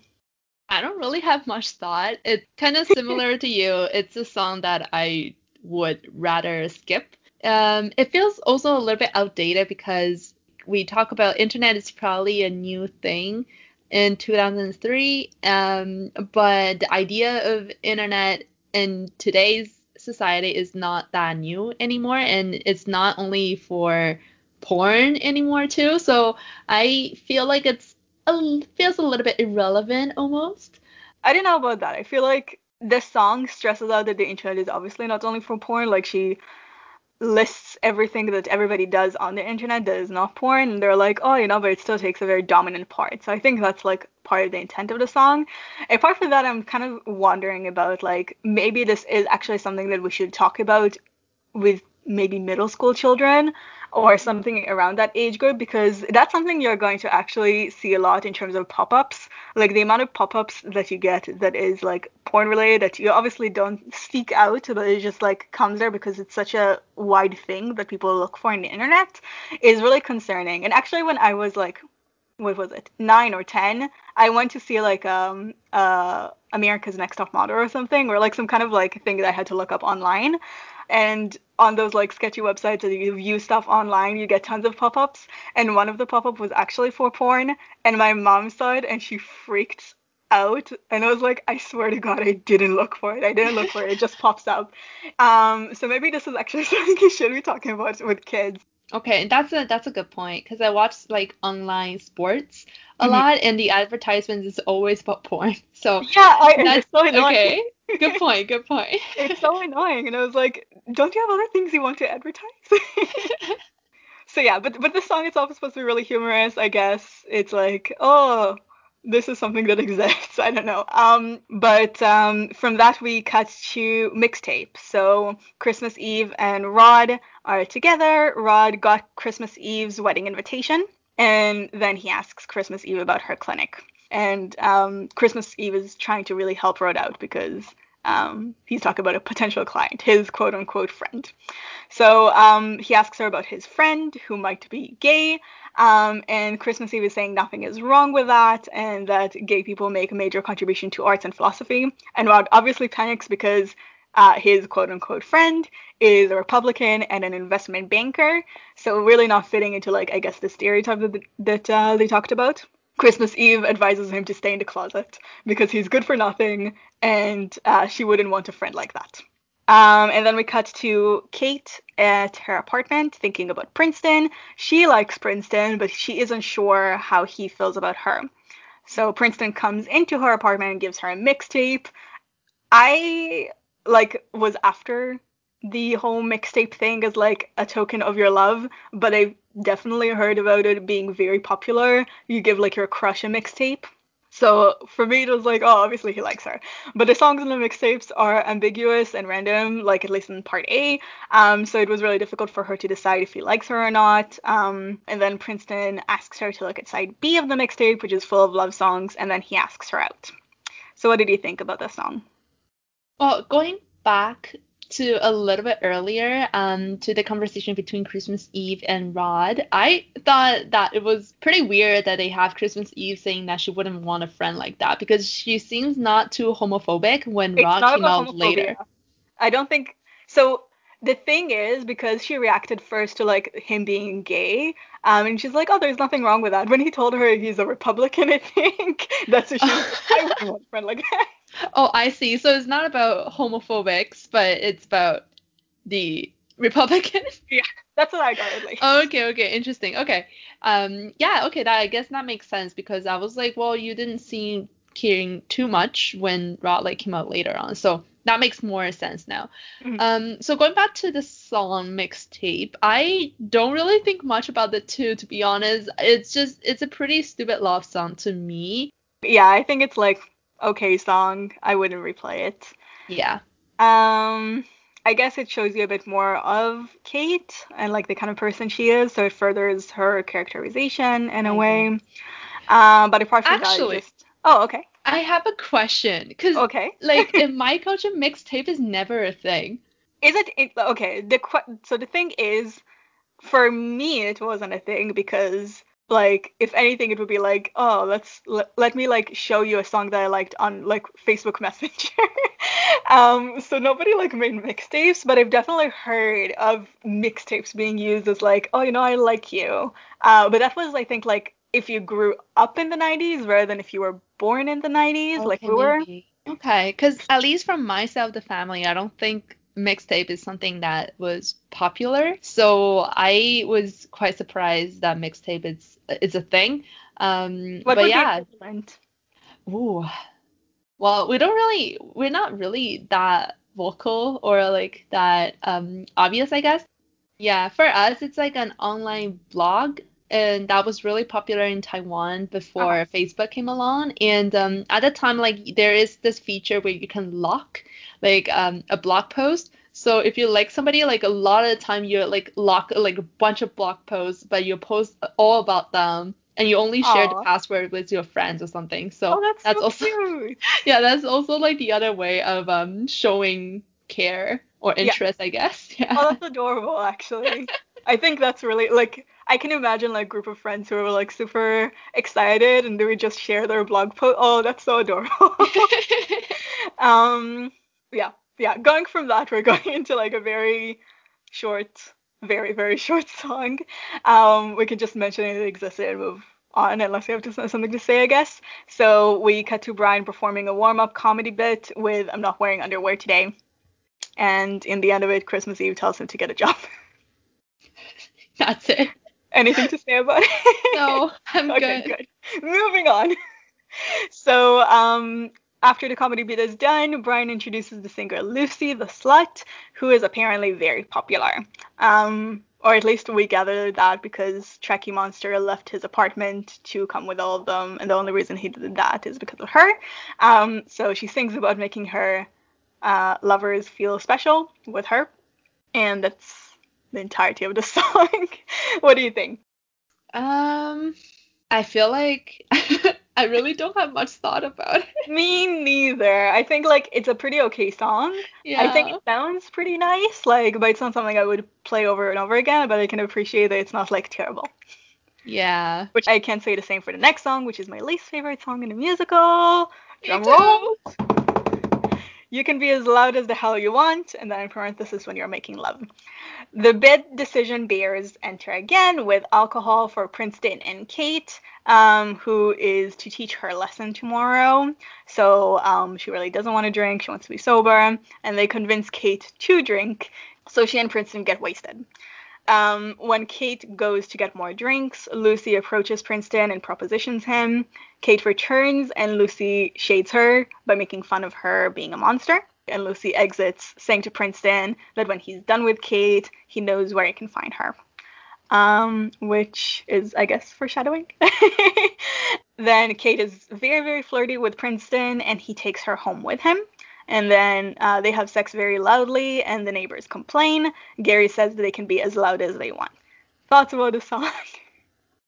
I don't really have much thought. It's kind of <laughs> similar to you. It's a song that I would rather skip. Um, it feels also a little bit outdated because we talk about internet is probably a new thing in 2003, um, but the idea of internet in today's society is not that new anymore, and it's not only for porn anymore too. So I feel like it's a, feels a little bit irrelevant almost. I don't know about that. I feel like this song stresses out that the internet is obviously not only for porn. Like she lists everything that everybody does on the internet that is not porn, and they're like, oh, you know, but it still takes a very dominant part. So I think that's like part of the intent of the song. Apart from that, I'm kind of wondering about like maybe this is actually something that we should talk about with maybe middle school children or something around that age group because that's something you're going to actually see a lot in terms of pop-ups. Like the amount of pop-ups that you get that is like porn related that you obviously don't seek out but it just like comes there because it's such a wide thing that people look for on the internet is really concerning. And actually when i was like what was it nine or ten i went to see like um uh america's next top model or something or like some kind of like thing that i had to look up online and on those like sketchy websites that you view stuff online you get tons of pop-ups and one of the pop-up was actually for porn and my mom saw it and she freaked out and I was like, I swear to God, I didn't look for it. I didn't look for it. It just pops up. Um, so maybe this is actually <laughs> something you should be talking about with kids. Okay, and that's a that's a good point because I watch like online sports a Mhm. lot, and the advertisements is always about porn. <laughs> So Yeah, I, that's <laughs> so annoying. okay. Good point. Good point. <laughs> It's so annoying. And I was like, don't you have other things you want to advertise? <laughs> so yeah, but but the song itself is supposed to be really humorous, I guess. It's like, oh, this is something that <laughs> exists. I don't know. Um, but um, from that we cut to mixtape. So Christmas Eve and Rod are together. Rod got Christmas Eve's wedding invitation, and then he asks Christmas Eve about her clinic. And um, Christmas Eve is trying to really help Rod out because um, he's talking about a potential client, his quote unquote friend. So um, he asks her about his friend who might be gay, um, and Christmas Eve is saying nothing is wrong with that, and that gay people make a major contribution to arts and philosophy. And Rod obviously panics because uh, his quote unquote friend is a Republican and an investment banker, so really not fitting into like I guess the stereotype that that uh, they talked about. Christmas Eve advises him to stay in the closet because he's good for nothing, and uh, she wouldn't want a friend like that. Um, and then we cut to Kate at her apartment thinking about Princeton. She likes Princeton, but she isn't sure how he feels about her. So Princeton comes into her apartment and gives her a mixtape. I like was after the whole mixtape thing as like a token of your love, but I definitely heard about it being very popular. You give like your crush a mixtape. So for me, it was like, oh, obviously he likes her. But the songs in the mixtapes are ambiguous and random, like at least in part A. Um, so it was really difficult for her to decide if he likes her or not. Um, and then Princeton asks her to look at side B of the mixtape, which is full of love songs, and then he asks her out. So what did you think about this song? Well, going back to a little bit earlier, um, to the conversation between Christmas Eve and Rod, I thought that it was pretty weird that they have Christmas Eve saying that she wouldn't want a friend like that because she seems not too homophobic when It's Rod came out later. I don't think so. The thing is, because she reacted first to like him being gay, um, and she's like, "Oh, there's nothing wrong with that." When he told her he's a Republican, I think <laughs> that's what she was "I wouldn't want a friend like that." Oh, I see. So it's not about homophobics, but it's about the Republicans. <laughs> Yeah, that's what I got at least. Oh, okay, okay, interesting. Okay. Um, yeah, okay, that I guess that makes sense because I was like, well, you didn't seem caring too much when Rod like came out later on, so that makes more sense now. Mhm. Um, so going back to the song mixtape, I don't really think much about the two, to be honest. It's just it's a pretty stupid love song to me. yeah, I think it's like okay song. I wouldn't replay it. Yeah. Um, I guess it shows you a bit more of Kate and like the kind of person she is, so it furthers her characterization in a I way. Um, but apart from Actually- that, just oh okay, I have a question, cause okay. <laughs> like in my culture, mixtape is never a thing. Is it, it okay? The so the thing is, for me, it wasn't a thing because like if anything, it would be like, oh, let's let, let me like show you a song that I liked on like Facebook <laughs> Messenger. um, so nobody like made mixtapes, but I've definitely heard of mixtapes being used as like, oh, you know, I like you. Uh, but that was I think like if you grew up in the 90s rather than if you were born in the 90s, like Okay, we were. maybe. Okay, because at least from myself of the family, I don't think mixtape is something that was popular. So I was quite surprised that mixtape is is a thing. Um, What but yeah, ooh. Well, we don't really, we're not really that vocal or like that um obvious, I guess. Yeah, for us, it's like an online blog, and that was really popular in Taiwan before Uh-huh. Facebook came along. And um, at the time, like there is this feature where you can lock like um, a blog post. So if you like somebody, like a lot of the time you like lock like a bunch of blog posts, but you post all about them. And you only share the password with your friends or something. So Oh, that's, that's so also <laughs> cute. yeah, that's also like the other way of um showing care or interest, I guess. <laughs> Yeah. Oh, that's adorable, actually. I think that's really like I can imagine like group of friends who are like super excited and they would just share their blog post. Oh, that's so adorable. <laughs> um, yeah, yeah. Going from that, we're <laughs> going into like a very short, very very short song. Um, we can just mention it existed and move on unless you have to, something to say, I guess. So we cut to Brian performing a warm up comedy bit with "I'm not wearing underwear today," and in the end of it, Christmas Eve tells him to get a job. <laughs> That's it. Anything to say about it? No, <laughs> I'm okay, good. good. Moving on. So, um, after the comedy bit is done, Brian introduces the singer Lucy the Slut, who is apparently very popular. Um, or at least we gather that because Trekkie Monster left his apartment to come with all of them, and the only reason he did that is because of her. Um, so she sings about making her uh, lovers feel special with her, and that's the entirety of the <laughs> song. what do you think? Um, I feel like <laughs> I really don't have much thought about it. Me neither. I think like it's a pretty okay song. Yeah. I think it sounds pretty nice, like, but it's not something I would play over and over again. But I can appreciate that it's not like terrible. Yeah. Which I can say the same for the next song, which is my least favorite song in the musical. Drum roll. You can be as loud as the hell you want, and then in parenthesis when you're making love. The bad decision bears enter again with alcohol for Princeton and Kate, um, who is to teach her lesson tomorrow. So um, she really doesn't want to drink. She wants to be sober, and they convince Kate to drink. So she and Princeton get wasted. Um, when Kate goes to get more drinks, Lucy approaches Princeton and propositions him. Kate returns, and Lucy shades her by making fun of her being a monster. And Lucy exits, saying to Princeton that when he's done with Kate, he knows where he can find her. Um, which is, I guess, foreshadowing. <laughs> then Kate is very, very flirty with Princeton, and he takes her home with him. And then uh, they have sex very loudly, and the neighbors complain. Gary says that they can be as loud as they want. Thoughts about the song? <laughs>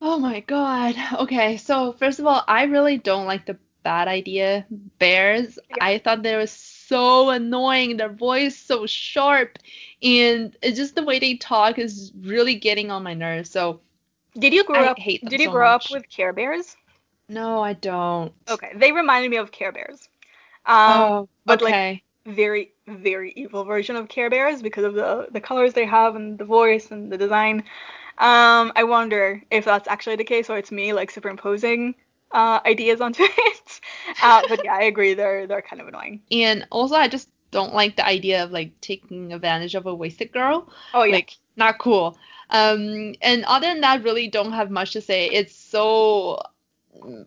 Oh my god. Okay, so first of all, I really don't like the bad idea bears. Yeah. I thought they were so annoying. Their voice so sharp, and it's just the way they talk is really getting on my nerves. So Did you grow I up? hate them Did you so grow much. up with Care Bears? no, I don't. Okay, they reminded me of Care Bears. Um, oh, but, like, very, very evil version of Care Bears because of the the colors they have and the voice and the design. Um, I wonder if that's actually the case or it's me like superimposing uh, ideas onto <laughs> it. Uh, but yeah, I agree. They're they're kind of annoying. And also, I just don't like the idea of like taking advantage of a wasted girl. Oh yeah. Like, not cool. Um, and other than that, really don't have much to say. It's so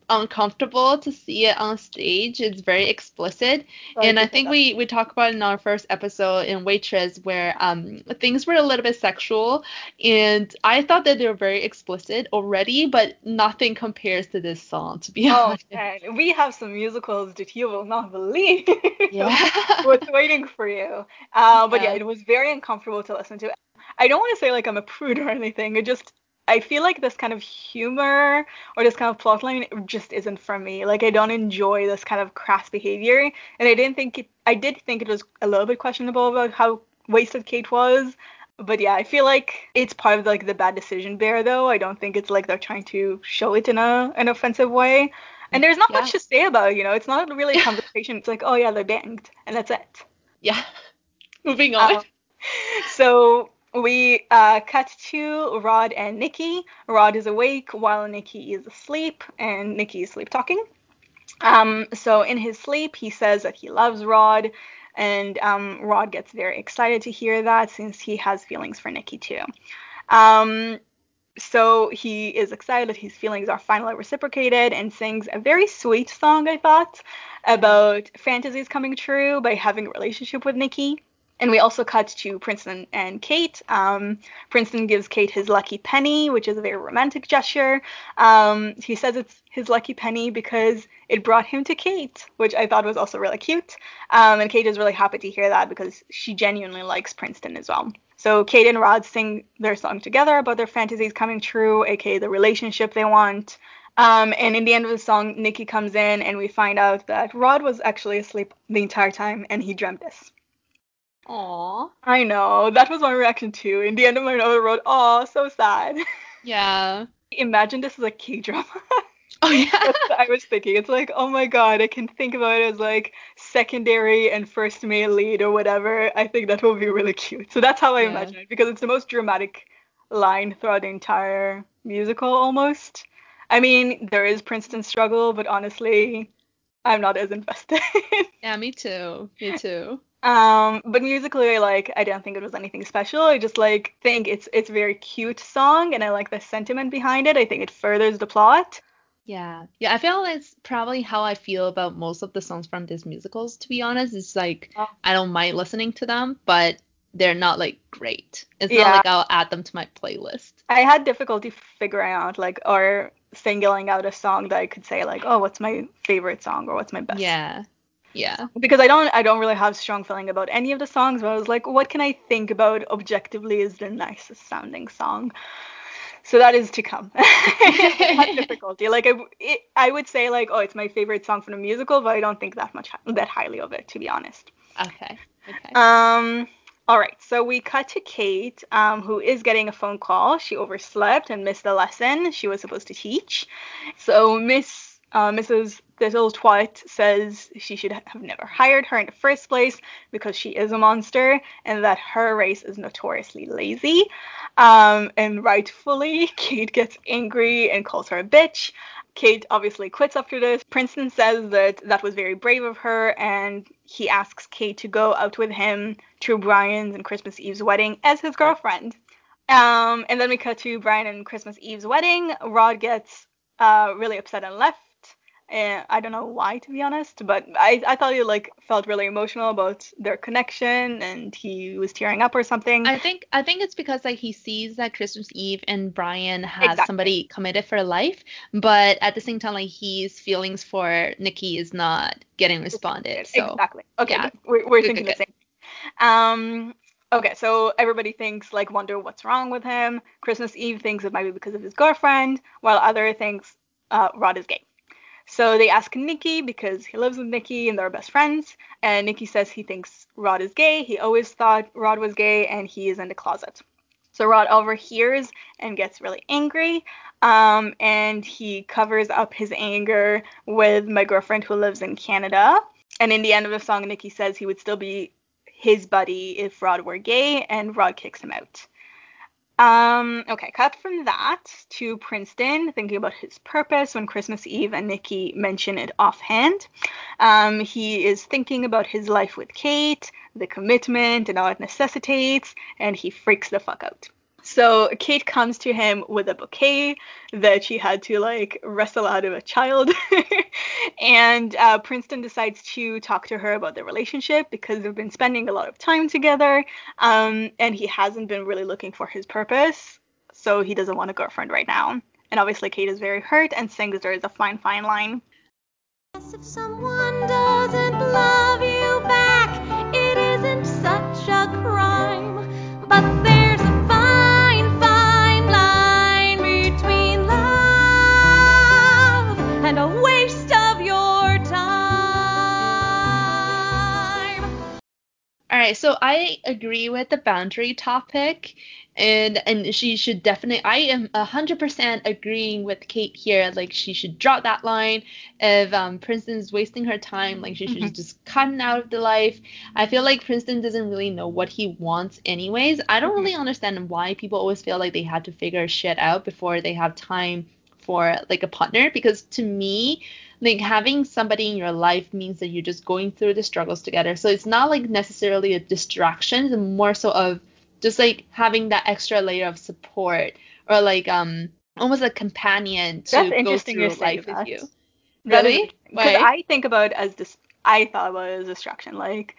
uncomfortable to see it on stage. It's very explicit. and I think we we talked about it in our first episode in Waitress where um things were a little bit sexual and I thought that they were very explicit already, but nothing compares to this song to be Oh honest. man, we have some musicals that you will not believe. <laughs> Yeah. <laughs> What's waiting for you? Uh, but yeah, Yeah. it was very uncomfortable to listen to. I don't want to say like I'm a prude or anything. It just I feel like this kind of humor or this kind of plotline just isn't for me. Like I don't enjoy this kind of crass behavior, and I didn't think it. I did think it was a little bit questionable about how wasted Kate was. But yeah, I feel like it's part of like the bad decision bear though. I don't think it's like they're trying to show it in a an offensive way. And there's not Yeah. much to say about it, you know. It's not really a conversation. It's like, oh yeah, they're banged, and that's it. Yeah. <laughs> Moving on. Um, so we uh, cut to Rod and Nikki. Rod is awake while Nikki is asleep, and Nikki is sleep talking. Um, so in his sleep, he says that he loves Rod, and um, Rod gets very excited to hear that since he has feelings for Nikki too. Um, so he is excited that his feelings are finally reciprocated and sings a very sweet song, I thought, about fantasies coming true by having a relationship with Nikki. And we also cut to Princeton and Kate. Um, Princeton gives Kate his lucky penny, which is a very romantic gesture. Um, he says it's his lucky penny because it brought him to Kate, which I thought was also really cute. Um, and Kate is really happy to hear that because she genuinely likes Princeton as well. So Kate and Rod sing their song together about their fantasies coming true, aka the relationship they want. Um, and in the end of the song, Nikki comes in and we find out that Rod was actually asleep the entire time and he dreamt this. Aw. I know. That was my reaction too. In the end of my note, I wrote, "Oh, so sad." <laughs> Yeah. Imagine this is a K drama. <laughs> Oh yeah. I was thinking. It's like, oh my god, I can think about it as like secondary and first male lead or whatever. I think that will be really cute. So that's how I Yeah. imagine it because it's the most dramatic line throughout the entire musical almost. I mean, there is Princeton struggle, but honestly, I'm not as invested. <laughs> yeah, me too. Me too. Um, but musically, like, I don't think it was anything special. I just like think it's it's a very cute song, and I like the sentiment behind it. I think it furthers the plot. Yeah. Yeah, I feel it's probably how I feel about most of the songs from these musicals, to be honest. It's like Oh. I don't mind listening to them, but they're not like great. It's Yeah. not like I'll add them to my playlist. I had difficulty figuring out like or singling out a song that I could say like, oh, what's my favorite song or what's my best. Yeah. Yeah. Because I don't I don't really have strong feeling about any of the songs, but I was like, what can I think about objectively is the nicest sounding song? So that is to come. <laughs> <laughs> Difficulty. Like I, it, I would say like, oh, it's my favorite song from the musical, but I don't think that much that highly of it, to be honest. Okay. Okay. Um, all right, so we cut to Kate, um, who is getting a phone call. She overslept and missed the lesson she was supposed to teach. So Miss uh, Mrs. Little Twat says she should have never hired her in the first place because she is a monster and that her race is notoriously lazy. Um, and rightfully, <laughs> Kate gets angry and calls her a bitch. Kate obviously quits after this. Princeton says that that was very brave of her, and he asks Kate to go out with him to Brian's and Christmas Eve's wedding as his girlfriend. Um, and then we cut to Brian and Christmas Eve's wedding. Rod gets uh, really upset and left. And I don't know why, to be honest, but I, I thought he like felt really emotional about their connection, and he was tearing up or something. I think I think it's because like he sees that Christmas Eve and Brian has Exactly. somebody committed for life, but at the same time like his feelings for Nikki is not getting responded. So exactly. Okay, yeah. we're, we're Good, thinking good, the same. Um, okay, so everybody thinks like wonder what's wrong with him. Christmas Eve thinks it might be because of his girlfriend, while other thinks uh, Rod is gay. So they ask Nikki because he lives with Nikki and they're best friends. And Nikki says he thinks Rod is gay. He always thought Rod was gay and he is in the closet. So Rod overhears and gets really angry. Um, and he covers up his anger with my girlfriend who lives in Canada. And in the end of the song, Nikki says he would still be his buddy if Rod were gay, and Rod kicks him out. Um, okay, cut from that to Princeton thinking about his purpose when Christmas Eve and Nikki mention it offhand. Um, he is thinking about his life with Kate, the commitment and all it necessitates, and he freaks the fuck out. So Kate comes to him with a bouquet that she had to like wrestle out of a child, <laughs> and uh, Princeton decides to talk to her about their relationship because they've been spending a lot of time together, um, and he hasn't been really looking for his purpose, so he doesn't want a girlfriend right now. And obviously, Kate is very hurt and sings there is a fine, fine line. Right, so I agree with the boundary topic, and and she should definitely. I am hundred percent agreeing with Kate here. Like she should drop that line. If um, Princeton's wasting her time, like she should Mhm. just cut him out of the life. I feel like Princeton doesn't really know what he wants, anyways. I don't Mhm. really understand why people always feel like they have to figure shit out before they have time for like a partner. Because to me, like having somebody in your life means that you're just going through the struggles together. So it's not like necessarily a distraction, it's more so of just like having that extra layer of support or like um almost a companion to That's go interesting through life with you. Really? Because I think about it as this. I thought about it as distraction. Like,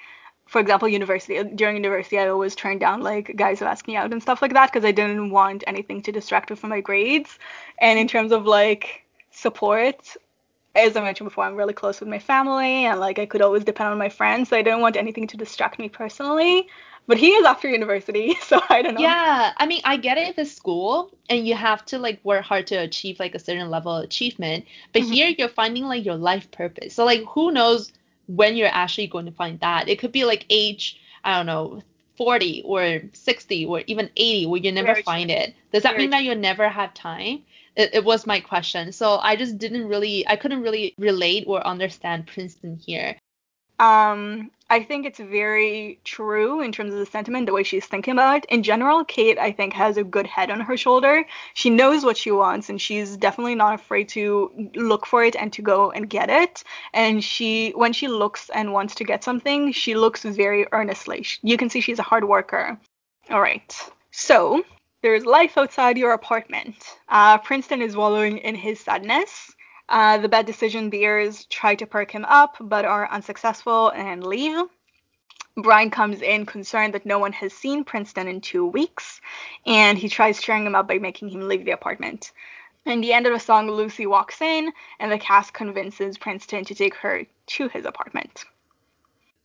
for example, university. During university, I always turned down like guys who asked me out and stuff like that because I didn't want anything to distract me from my grades. And in terms of like support, as I mentioned before, I'm really close with my family and like I could always depend on my friends. So I didn't want anything to distract me personally. But he is after university, <laughs> so I don't know. Yeah, I mean, I get it if it's school and you have to like work hard to achieve like a certain level of achievement, but Mhm. here you're finding like your life purpose. So like who knows when you're actually going to find that? It could be like age I don't know, 40 or 60 or even 80 where you never Very find it. Does that Very mean that you'll never have time? It, it was my question. So I just didn't really, I couldn't really relate or understand Princeton here. Um, I think it's very true in terms of the sentiment, the way she's thinking about it. In general, Kate, I think, has a good head on her shoulder. She knows what she wants, and she's definitely not afraid to look for it and to go and get it. And she, when she looks and wants to get something, she looks very earnestly. You can see she's a hard worker. All right. So there's life outside your apartment. Uh, Princeton is wallowing in his sadness. Uh, the bad decision bears try to perk him up, but are unsuccessful and leave. Brian comes in concerned that no one has seen Princeton in two weeks, and he tries cheering him up by making him leave the apartment. In the end of the song, Lucy walks in, and the cast convinces Princeton to take her to his apartment.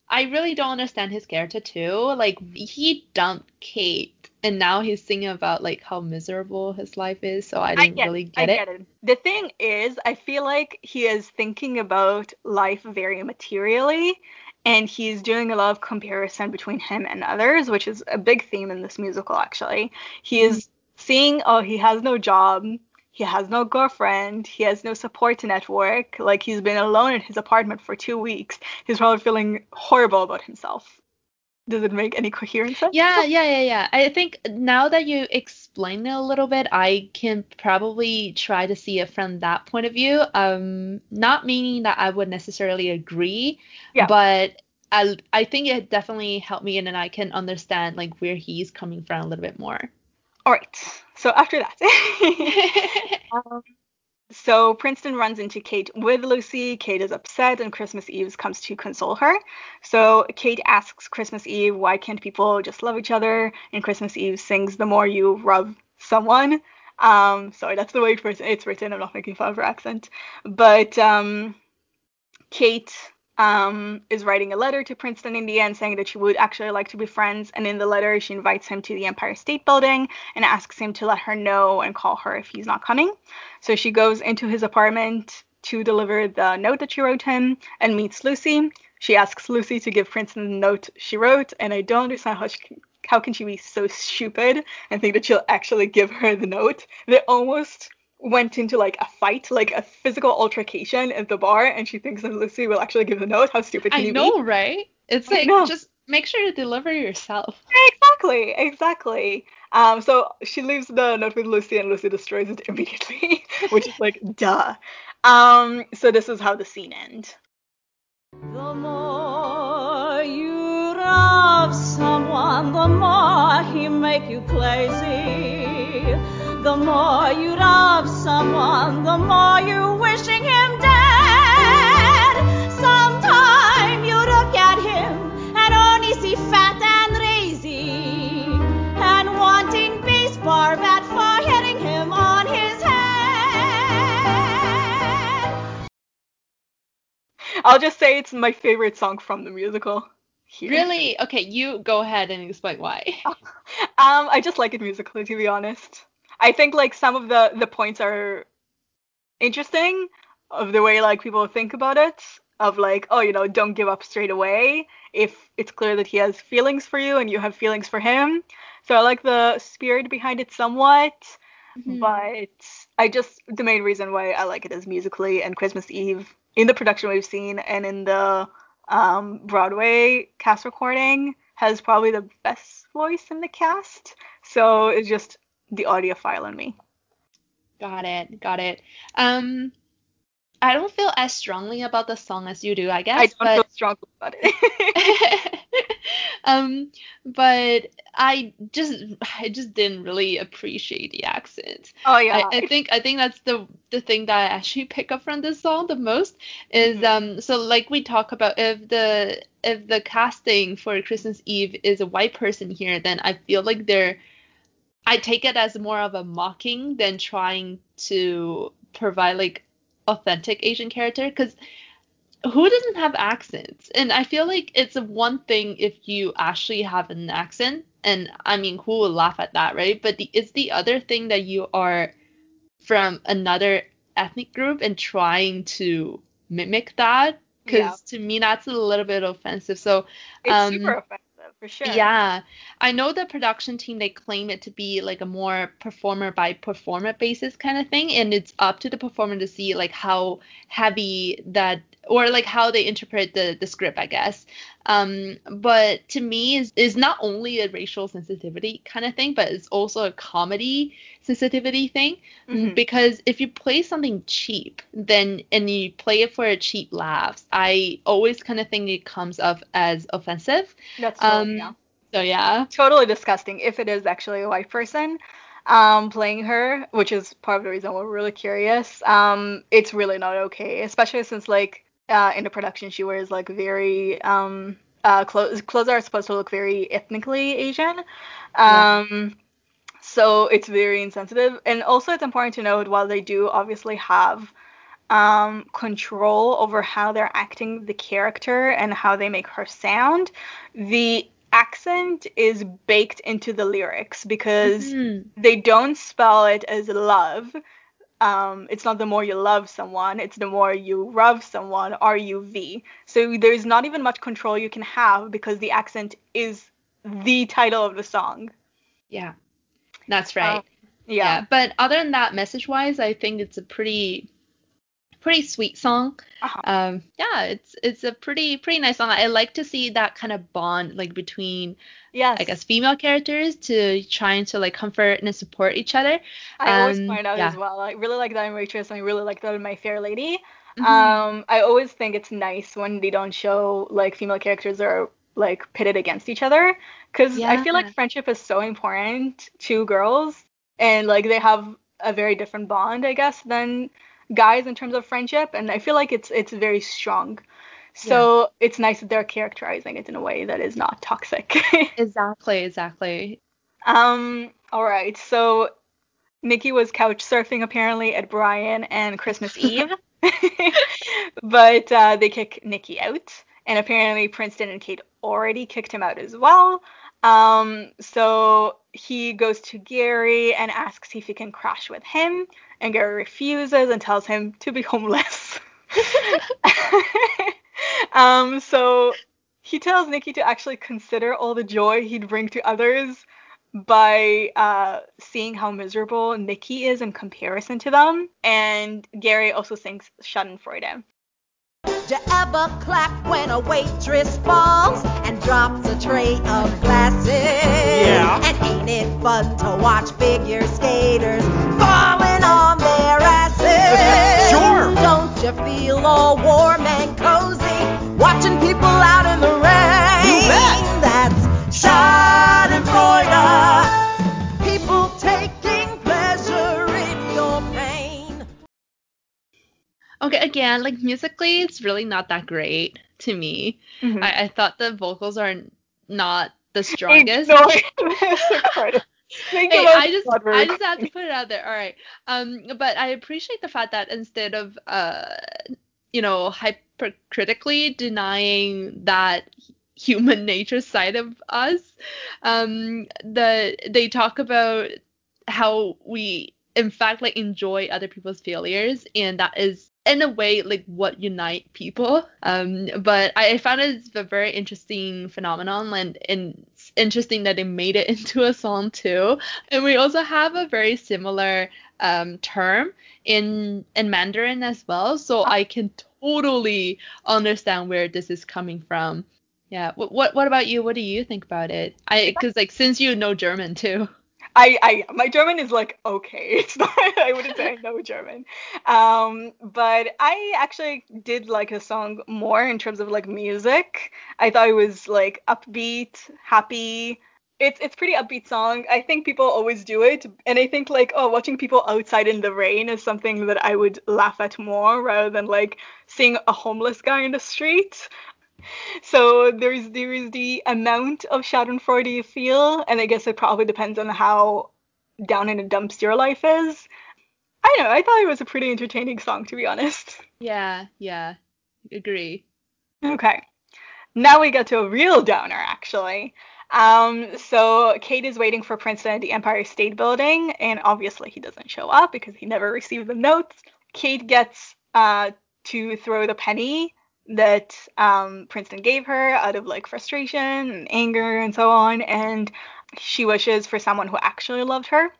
I really don't understand his character too. Like he dumped Kate and now he's singing about like how miserable his life is, so I didn't really get I it. get it. The thing is, I feel like he is thinking about life very materially, and he's doing a lot of comparison between him and others, which is a big theme in this musical, actually. He is mm-hmm. seeing, oh, he has no job, he has no girlfriend, he has no support network, like he's been alone in his apartment for two weeks. He's probably feeling horrible about himself. Does it make any coherence? Yeah, yeah, yeah, yeah. I think now that you explain it a little bit, I can probably try to see it from that point of view. Um, not meaning that I would necessarily agree, Yeah. but I I think it definitely helped me and then I can understand like where he's coming from a little bit more. All right. So after that. <laughs> <laughs> Um, so Princeton runs into Kate with Lucy. Kate is upset, and Christmas Eve comes to console her. So Kate asks Christmas Eve, "Why can't people just love each other?" And Christmas Eve sings, "The more you love someone." Um, sorry, that's the way it's it's written. I'm not making fun of her accent, but um, Kate um, is writing a letter to Princeton in the end saying that she would actually like to be friends. And in the letter, she invites him to the Empire State Building and asks him to let her know and call her if he's not coming. So she goes into his apartment to deliver the note that she wrote him and meets Lucy. She asks Lucy to give Princeton the note she wrote, and I don't understand how she can, how can she be so stupid and think that she'll actually give her the note. They almost went into like a fight, like a physical altercation at the bar, and she thinks that Lucy will actually give the note. How stupid can I you know, be? right? It's like just make sure to deliver yourself. Exactly, exactly. Um, so she leaves the note with Lucy, and Lucy destroys it <laughs> immediately, which is like duh. Um, so this is how the scene ends. The more you love someone, the more he make you crazy. The more you love someone, the more you're wishing him dead. Sometime you look at him and only see fat and lazy, and wanting baseball bat for hitting him on his head. I'll just say it's my favorite song from the musical. Here. Really? Okay, you go ahead and explain why. <laughs> Um, I just like it musically, to be honest. I think like some of the the points are interesting of the way like people think about it. Of like, oh, you know, don't give up straight away if it's clear that he has feelings for you and you have feelings for him. So I like the spirit behind it somewhat, Mhm. but I just the main reason why I like it is musically and Christmas Eve in the production we've seen and in the um, Broadway cast recording has probably the best voice in the cast. So it's just the audiophile in me. Got it, got it. Um, I don't feel as strongly about the song as you do, I guess, I don't but feel strongly about it. <laughs> um, but I just I just didn't really appreciate the accent. oh yeah. I, I think I think that's the the thing that I actually <laughs> pick up from this song the most is Mhm. um so like we talk about if the if the casting for Christmas Eve is a white person here then I feel like they're I take it as more of a mocking than trying to provide like authentic Asian character because who doesn't have accents? And I feel like it's one thing if you actually have an accent, and I mean, who will laugh at that, right? But the, it's the other thing that you are from another ethnic group and trying to mimic that, because Yeah. to me that's a little bit offensive. So it's um, super offensive. For sure. Yeah, I know the production team they claim it to be like a more performer by performer basis kind of thing, and it's up to the performer to see like how heavy that or like how they interpret the the script, I guess. Um, but to me, is is not only a racial sensitivity kind of thing, but it's also a comedy sensitivity thing. Mhm. Because if you play something cheap, then and you play it for a cheap laughs, I always kind of think it comes off as offensive. That's totally, Um, yeah. So yeah. totally disgusting if it is actually a white person um, playing her, which is part of the reason we're really curious. Um, it's really not okay, especially since like uh, in the production she wears like very um, uh, clothes. Clothes are supposed to look very ethnically Asian. Yeah. Um, so it's very insensitive, and also it's important to note while they do obviously have um, control over how they're acting the character and how they make her sound, the accent is baked into the lyrics because Mhm. they don't spell it as love. Um, it's not the more you love someone, it's the more you love someone, R U V. So there's not even much control you can have because the accent is the title of the song. Yeah. That's right. Um, yeah. But other than that, message wise, I think it's a pretty pretty sweet song. Uh-huh. Um yeah, it's it's a pretty pretty nice song. I like to see that kind of bond like between Yes. I guess female characters to trying to like comfort and support each other. I always Um, point out yeah. as well. I really like that in Waitress, and I really like that in My Fair Lady. Mhm. Um, I always think it's nice when they don't show like female characters are like pitted against each other, because I feel like friendship is so important to girls, and like they have a very different bond, I guess, than guys in terms of friendship, and I feel like it's it's very strong. So it's nice that they're characterizing it in a way that is not toxic. <laughs> Exactly, exactly. Um, all right. So Nikki was couch surfing apparently at Brian and Christmas <laughs> Eve, <laughs> but uh, they kick Nikki out, and apparently Princeton and Kate already kicked him out as well. Um, so he goes to Gary and asks if he can crash with him, and Gary refuses and tells him to be homeless. <laughs> um, so he tells Nikki to actually consider all the joy he'd bring to others by uh, seeing how miserable Nikki is in comparison to them. And Gary also sings Schadenfreude. Did you ever clap when a waitress falls and drops a tray of glasses? Yeah. And ain't it fun to watch figure skaters falling on their asses? <laughs> Sure. Don't you feel all warm and cozy watching people out in the Okay, again, like musically, it's really not that great to me. Mhm. I, I thought the vocals are not the <laughs> strongest. <laughs> Hey, I just I just have to put it out there. All right. Um, but I appreciate the fact that instead of uh, you know, hypercritically denying that human <laughs> nature side of us, um, the they talk about how we in fact like enjoy other people's failures and that is in a way like what unite people. Um but i found it a very interesting phenomenon and, and it's interesting that they made it <laughs> into a song too. And we also have a very similar um term in in mandarin as well so i can totally understand where this is coming from. Yeah. What what, what about you? What do you think about it? I because like since you know german too I, I my German is like okay. <laughs> It's not I wouldn't say I know German. Um, but I actually did like the song more in terms of like music. I thought it was like upbeat, happy. It's it's pretty upbeat song. I think people always do it, and I think like oh, watching people outside in the rain is something that I would laugh at more rather than like seeing a homeless guy in the street. <laughs> So there's there is the amount of Schadenfreude you feel, and I guess it probably depends on how down in the dumps your life is. I know. I thought it was a pretty entertaining song, to be honest. yeah yeah agree Okay. Now we get to a real downer, actually. Um, so Kate is waiting for Princeton at the Empire State Building, and obviously he doesn't show up because he never received the notes. Kate gets uh, to throw the penny that um, Princeton gave her out of like frustration and anger and so on, and she wishes for someone who actually loved her.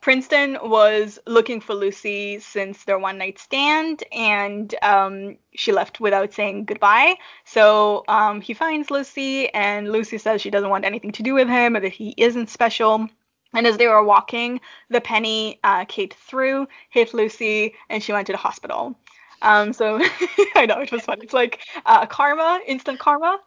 Princeton was looking for Lucy since their one night stand, and um, she left without saying goodbye. So um, he finds Lucy, and Lucy says she doesn't want anything to do with him, or that he isn't special. And as they were walking, the penny uh, Kate threw hit Lucy, and she went to the hospital. Um, so <laughs> I know it was fun. It's like uh, karma, instant karma.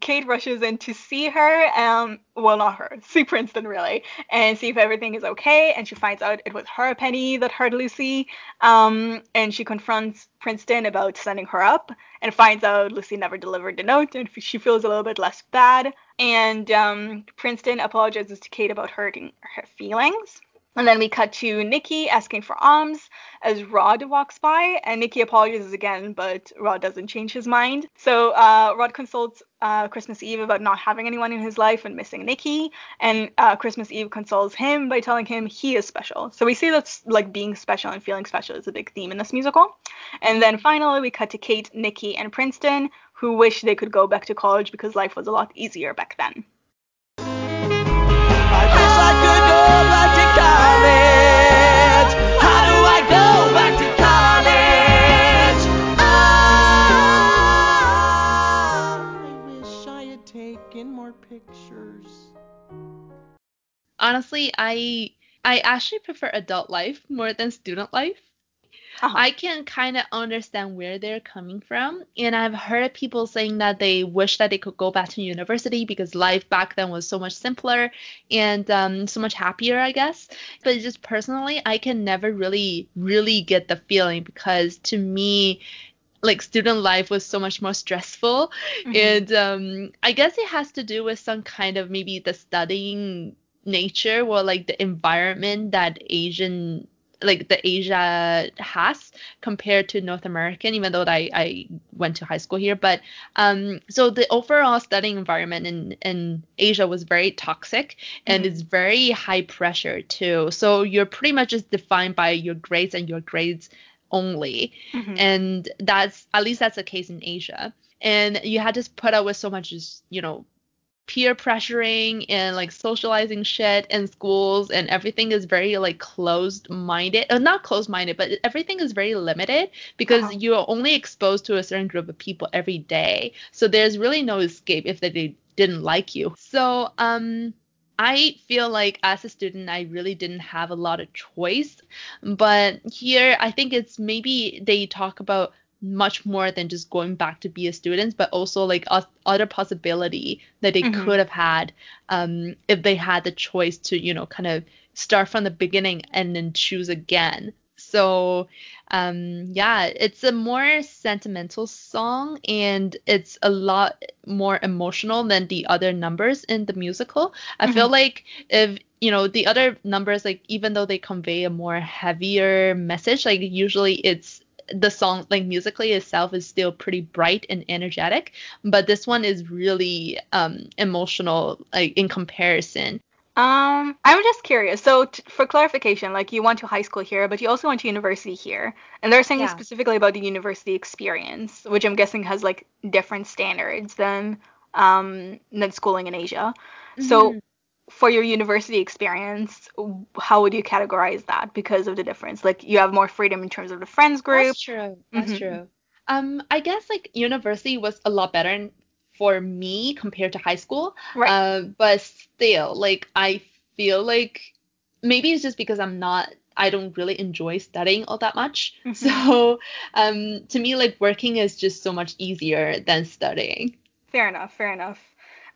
Kate rushes in to see her, um, well, not her, see Princeton really, and see if everything is okay. And she finds out it was her penny that hurt Lucy. Um, and she confronts Princeton about sending her up and finds out Lucy never delivered the note and she feels a little bit less bad. And um, Princeton apologizes to Kate about hurting her feelings. And then we cut to Nikki asking for alms as Rod walks by, and Nikki apologizes again, but Rod doesn't change his mind. So uh, Rod consults uh, Christmas Eve about not having anyone in his life and missing Nikki, and uh, Christmas Eve consoles him by telling him he is special. So we see that like being special and feeling special is a big theme in this musical. And then finally we cut to Kate, Nikki, and Princeton, who wish they could go back to college because life was a lot easier back then. Honestly, I I actually prefer adult life more than student life. Uh-huh. I can kind of understand where they're coming from, and I've heard people saying that they wish that they could go back to university because life back then was so much simpler and um, so much happier, I guess. But just personally, I can never really, really get the feeling because to me, like student life was so much more stressful, Mhm. and um, I guess it has to do with some kind of maybe the studying nature or like the environment that Asian like the Asia has compared to North American, even though I, I went to high school here. But um, so the overall studying environment in, in Asia was very toxic and Mhm. it's very high pressure too. So you're pretty much just defined by your grades and your grades only. Mhm. And that's at least that's the case in Asia. And you had to put up with so much, just, you know, peer pressuring and like socializing shit in schools and everything is very like closed minded uh, not closed minded but everything is very limited because Uh-huh. you're only exposed to a certain group of people every day so there's really no escape if they didn't like you so um I feel like as a student, I really didn't have a lot of choice. But here, I think it's maybe they talk about much more than just going back to be a student, but also like o- other possibility that they Mhm. could have had um, if they had the choice to, you know, kind of start from the beginning and then choose again. So, um, yeah, it's a more sentimental song and it's a lot more emotional than the other numbers in the musical. I feel like if you know the other numbers like even though they convey a more heavier message like usually it's the song like musically itself is still pretty bright and energetic but this one is really um emotional like in comparison Um, I'm just curious. So, t- for clarification, like you went to high school here, but you also went to university here, and they're saying Yeah. specifically about the university experience, which I'm guessing has like different standards than um than schooling in Asia. So, Mhm. For your university experience, how would you categorize that because of the difference? Like you have more freedom in terms of the friends group. That's true. That's Mhm. true. Um, I guess like university was a lot better in- for me compared to high school. Right. Uh, but still, like I feel like maybe it's just because I'm not. I don't really enjoy studying all that much. Mhm. So, um, to me, like working is just so much easier than studying. Fair enough, fair enough.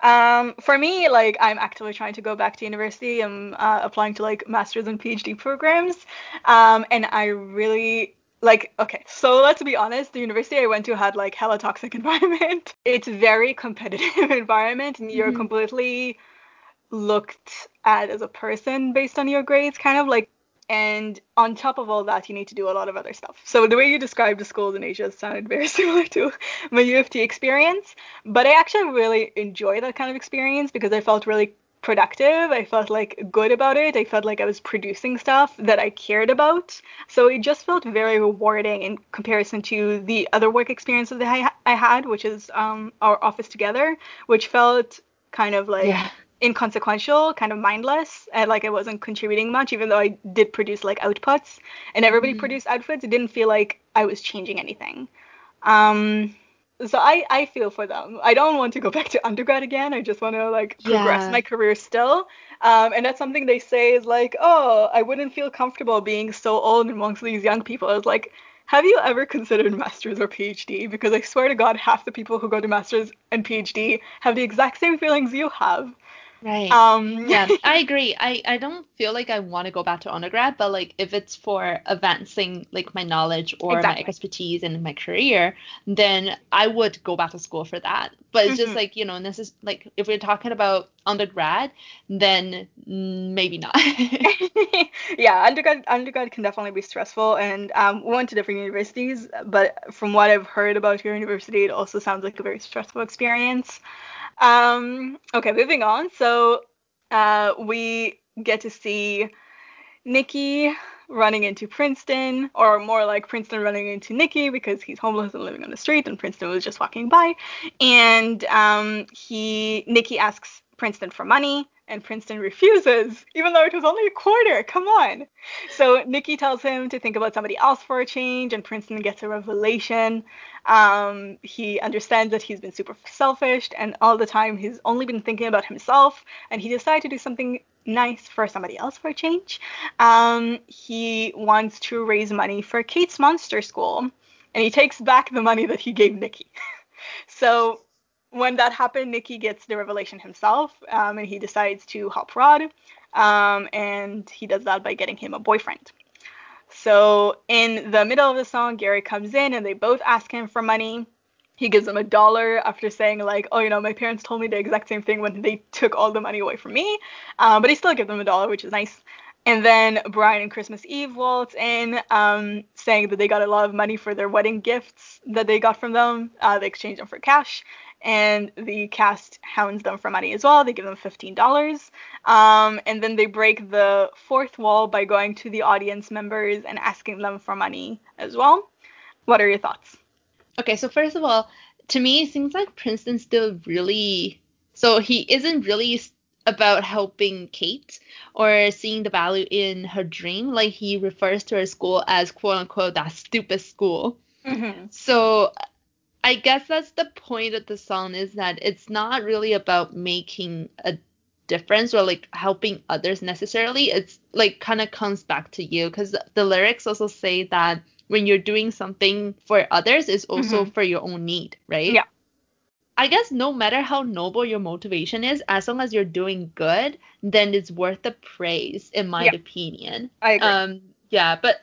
Um, for me, like I'm actively trying to go back to university. I'm uh, applying to like master's and PhD programs. Um, and I really like okay, so let's be honest, the university I went to had like hella toxic <laughs> environment. It's very competitive <laughs> environment and you're Mhm. completely looked at as a person based on your grades, kind of like and on top of all that, you need to do a lot of other stuff. So the way you described the schools in Asia sounded very <laughs> similar to my U of T experience, but I actually really enjoy that kind of experience because I felt really productive. I felt like good about it. I felt like I was producing stuff that I cared about. So it just felt very rewarding in comparison to the other work experiences that I, I had, which is um, our office together, which felt kind of like Yeah. Inconsequential, kind of mindless, and like I wasn't contributing much, even though I did produce like outputs and everybody Mhm. produced outputs. It didn't feel like I was changing anything. Um, so I, I feel for them. I don't want to go <laughs> back to undergrad again. I just want to like progress Yeah. my career still. Um, and that's something they say is like, oh, I wouldn't feel comfortable being so old amongst these young people. It's like, have you ever considered masters or PhD? Because I swear to God, half the people who go to masters and PhD have the exact same feelings you have. Right. Um, <laughs> yeah, <laughs> I agree. I, I don't feel like I want to go back to undergrad, but like if it's for advancing like my knowledge or Exactly. my expertise in my career, then I would go back to school for that. But it's just Mhm. like, you know, this is like if we're talking about undergrad, then maybe not. <laughs> yeah, undergrad undergrad can definitely be stressful, and um, we went to different universities, but from what I've heard about your university, it also sounds like a very stressful experience. Um, okay, moving on. So uh, we get to see Nikki running into Princeton, or more like Princeton running into Nikki because he's homeless and living on the street, and Princeton was just walking by. And um, he Nikki asks Princeton for money, and Princeton refuses, even though it was only a quarter. Come on. So Nikki tells him to think about somebody else for a change, and Princeton gets a revelation. Um, he understands that he's been super selfish, and all the time he's only been thinking about himself, and he decided to do something nice for somebody else for a change. Um, he wants to raise money for Kate's Monster School, and he takes back the money that he gave Nikki. <laughs> so when that happened, Nikki gets the revelation himself, um, and he decides to help Rod, um, and he does that by getting him a boyfriend. So in the middle of the song, Gary comes in, and they both ask him for money. He gives them a dollar after saying like, oh, you know, my parents told me the exact same thing when they took all the money away from me, um, but he still gives them a dollar, which is nice. And then Brian and Christmas Eve waltz in, um, saying that they got a lot of money for their wedding gifts that they got from them. Uh, they exchange them for cash, and the cast hounds them for money as well. They give them fifteen dollars, um, and then they break the fourth wall by going to the audience members and asking them for money as well. What are your thoughts? Okay, so first of all, to me, it seems like Princeton's still really. So he isn't really about helping Kate or seeing the value in her dream. Like he refers to her school as quote unquote that stupid school. Mm-hmm. So I guess that's the point of the song is that it's not really about making a difference or like helping others necessarily. It's like kind of comes back to you because the lyrics also say that when you're doing something for others, it's also for your own need, right? Yeah. I guess no matter how noble your motivation is, as long as you're doing good, then it's worth the praise, in my Yeah. opinion. I agree. Um, yeah, but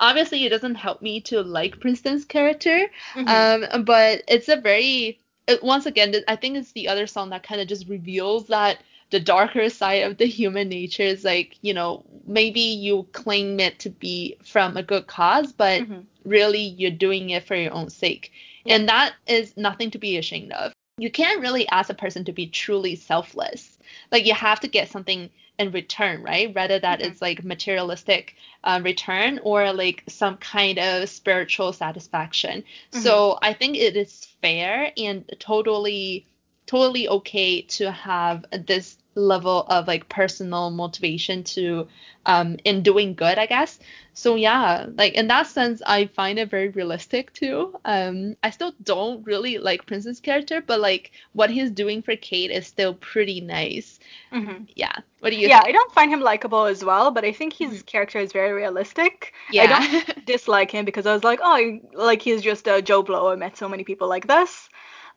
obviously it doesn't help me to like Princeton's character. Mhm. Um, but it's a very it, once again, I think it's the other song that kind of just reveals that the darker side of the human nature is like, you know, maybe you claim it to be from a good cause, but Mhm. really you're doing it for your own sake. And that is nothing to be ashamed of. You can't really ask a person to be truly selfless. Like you have to get something in return, right? Whether that Mhm. it's like materialistic uh, return or like some kind of spiritual satisfaction. So I think it is fair and totally, totally okay to have this level of like personal motivation to um in doing good, I guess. So yeah, like in that sense, I find it very realistic too. Um, I still don't really like Prince's character, but like what he's doing for Kate is still pretty nice. Mhm. Yeah. What do you Yeah, think? I don't find him likable as well, but I think his Mhm. character is very realistic. Yeah I don't <laughs> dislike him because I was like, oh, like he's just a Joe Blow. I met so many people like this.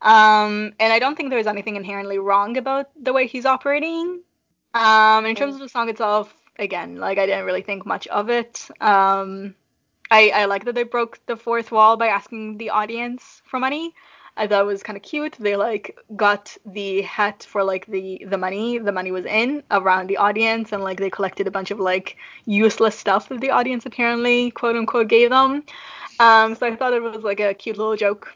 Um, and I don't think there's anything inherently wrong about the way he's operating. Um, in terms of the song itself, again, like I didn't really think much of it. Um, I, I like that they broke the fourth wall by asking the audience for money. I thought it was kind of cute. They like got the hat for like the the money. The money was in around the audience, and like they collected a bunch of like useless stuff that the audience apparently quote unquote gave them. Um, so I thought it was like a cute little joke.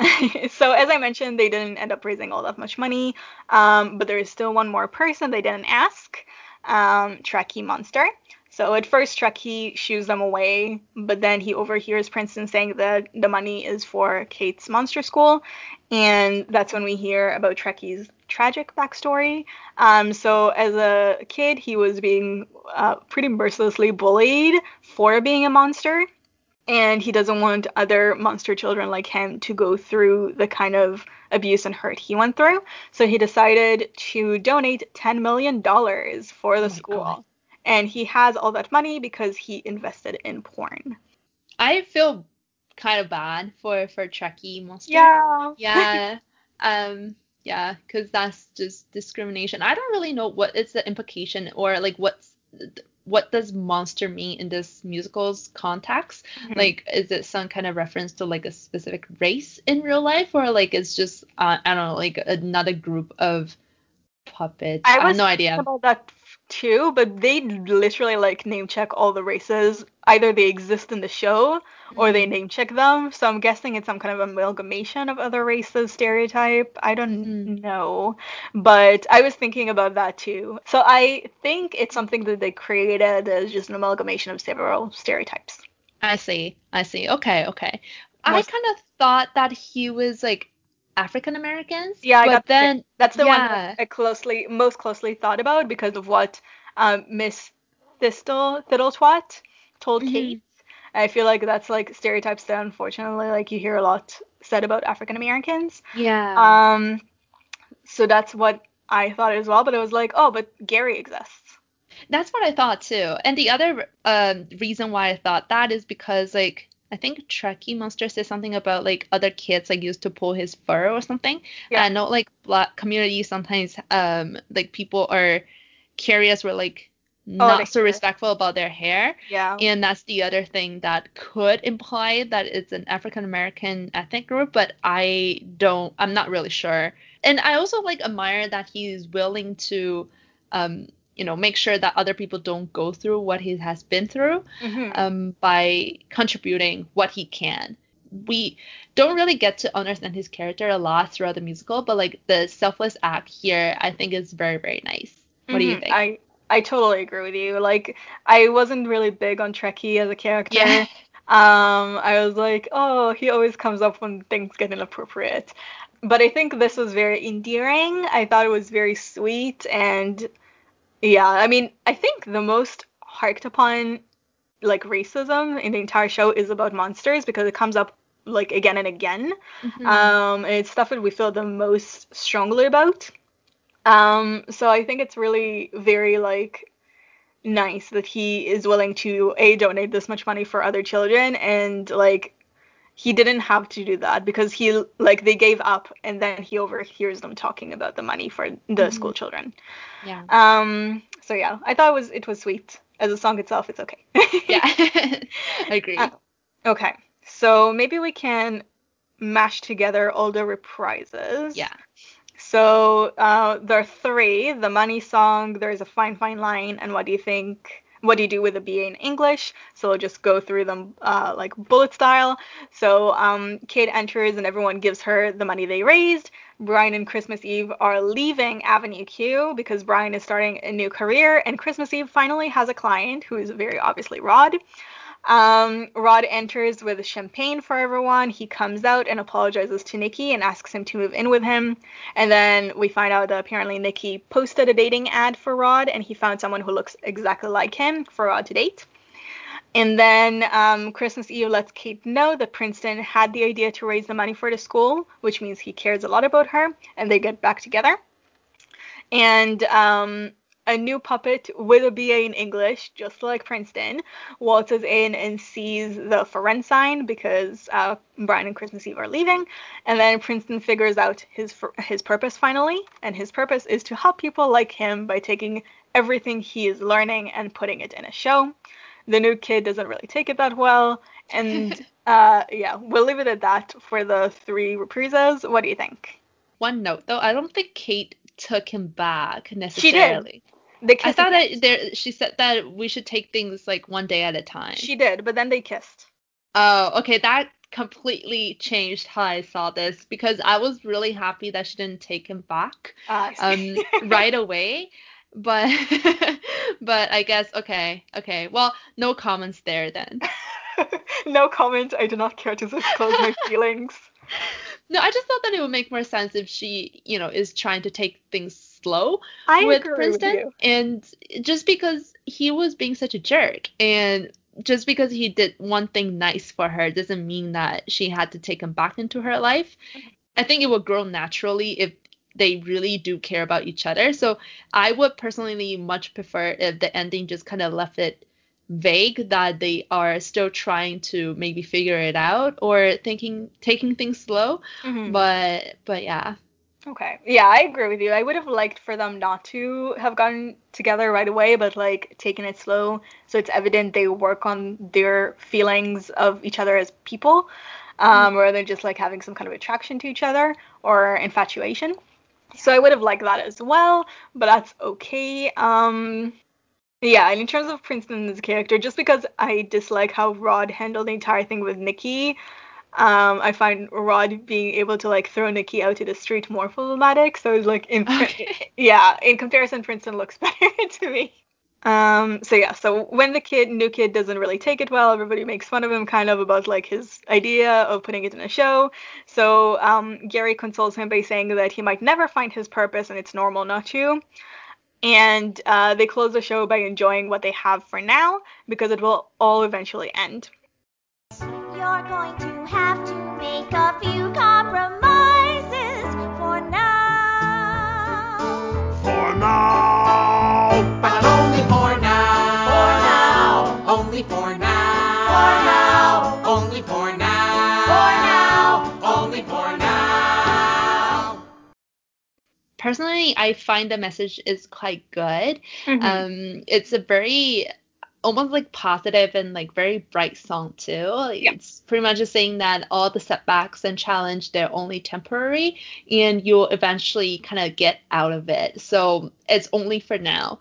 <laughs> so as I mentioned, they didn't end up raising all that much money, um, but there is still one more person they didn't ask, um, Trekkie Monster. So at first, Trekkie shoos them away, but then he overhears Princeton saying that the money is for Kate's monster school, and that's when we hear about Trekkie's tragic backstory. Um, so as a kid, he was being uh, pretty mercilessly bullied for being a monster and he doesn't want other monster children like him to go through the kind of abuse and hurt he went through. So he decided to donate $10 million for the Oh school. God. And he has all that money because he invested in porn. I feel kind of bad for for Trekkie Monster. Yeah. Yeah. <laughs> um. Yeah, because that's just discrimination. I don't really know what is the implication or like what's what does monster mean in this musical's context? Mhm. Like, is it some kind of reference to like a specific race in real life, or like it's just uh, I don't know, like another group of puppets? I I, have no idea. about that too, but they literally like name check all the races. Either they exist in the show or Mm-hmm. they name check them. So I'm guessing it's some kind of amalgamation of other races stereotype. I don't Mhm. know. But I was thinking about that too. So I think it's something that they created as just an amalgamation of several stereotypes. I see. I see. Okay, okay. I kind of thought that he was like African Americans. Yeah, I but got the- then That's the one Yeah. that I closely most closely thought about because of what um, Miss Thistle Thittleswat told Mhm. Kate. I feel like that's like stereotypes that unfortunately like you hear a lot said about African Americans. yeah. Um, so that's what I thought as well. But it was like, oh, but Gary exists. That's what I thought too. And the other um, reason why I thought that is because like I think Trekkie Monster said something about like other kids like used to pull his fur or something. Yeah. And I know like black communities sometimes um like people are curious or like not they so respectful about their hair. Yeah. And that's the other thing that could imply that it's an African American ethnic group, but I don't, I'm not really sure. And I also like admire that he's willing to, um, you know, make sure that other people don't go through what he has been through hmm um, by contributing what he can. We don't really get to understand his character a lot throughout the musical, but like the selfless act here, I think is very, very nice. What do you Mhm. think? I I totally agree with you. Like I wasn't really big on Trekkie as a character. yeah. <laughs> Um, I was like, oh, he always comes up when things get inappropriate. But I think this was very endearing. I thought it was very sweet and yeah, I mean, I think the most harked upon like racism in the entire show is about monsters because it comes up like again and again. Mhm. Um, and it's stuff that we feel the most strongly about. Um, so I think it's really very like nice that he is willing to a donate this much money for other children and like he didn't have to do that because he like they gave up and then he overhears them talking about the money for the Mhm. school children. yeah. Um, so yeah, I thought it was it was sweet. As a song itself, it's okay. <laughs> Yeah. <laughs> I agree. Uh, Okay, so maybe we can mash together all the reprises. yeah. So uh, there are three: the money song, there's a fine fine line, and what do you think? What do you do with a BA in English? So we'll just go through them uh, like bullet style. So um, Kate enters and everyone gives her the money they raised. Brian and Christmas Eve are leaving Avenue Q because Brian is starting a new career, and Christmas Eve finally has a client who is very obviously Rod. Um, Rod enters with champagne for everyone. He comes out and apologizes to Nikki and asks him to move in with him. And then we find out that apparently Nikki posted a dating ad for Rod and he found someone who looks exactly like him for Rod to date. And then um, Christmas Eve lets Kate know that Princeton had the idea to raise the money for the school, which means he cares a lot about her, and they get back together. And um, a new puppet with a BA in English, just like Princeton, waltzes in and sees the foren sign because uh, Brian and Christmas Eve are leaving, and then Princeton figures out his his purpose finally, and his purpose is to help people like him by taking everything he is learning and putting it in a show. The new kid doesn't really take it that well, and <laughs> uh, yeah, we'll leave it at that for the three reprises. What do you think? One note though, I don't think Kate took him back necessarily. She did. I thought that there she said that we should take things like one day at a time. she did, but then they kissed. oh, okay, that completely changed how I saw this because I was really happy that she didn't take him back see. um <laughs> right away. But <laughs> but I guess okay, okay. Well, no comments there then. <laughs> no comment. I do not care to disclose my feelings. No, I just thought that it would make more sense if she, you know, is trying to take things slow I with agree with Princeton. And just because he was being such a jerk and just because he did one thing nice for her doesn't mean that she had to take him back into her life. I think it would grow naturally if they really do care about each other. So I would personally much prefer if the ending just kind of left it vague that they are still trying to maybe figure it out or thinking taking things slow. Mhm. But but yeah. Okay. Yeah, I agree with you. I would have liked for them not to have gotten together right away, but like taking it slow so it's evident they work on their feelings of each other as people, um, rather than just like having some kind of attraction to each other or infatuation. So I would have liked that as well, but that's okay. Um, yeah, and in terms of Princeton's character, just because I dislike how Rod handled the entire thing with Nikki, um, I find Rod being able to like throw Nikki out to the street more problematic. So it's like in Okay. <laughs> yeah, in comparison, Princeton looks <laughs> better to me. Um, so yeah, so when the kid, new kid, doesn't really take it well, everybody makes fun of him kind of about like his idea of putting it in a show. So um, Gary consoles him by saying that he might never find his purpose and it's normal not to. And uh, they close the show by enjoying what they have for now because it will all eventually end. You're going to have to make a few compromises for now. For now. But only for now. For now. Only for now. For now. Only for now. For now. Only for now. Personally, I find the message is quite good. Mhm. Um, it's a very almost like positive and like very bright song too. Yeah. It's pretty much just saying that all the setbacks and challenge they're only temporary and you'll eventually kind of get out of it. So it's only for now.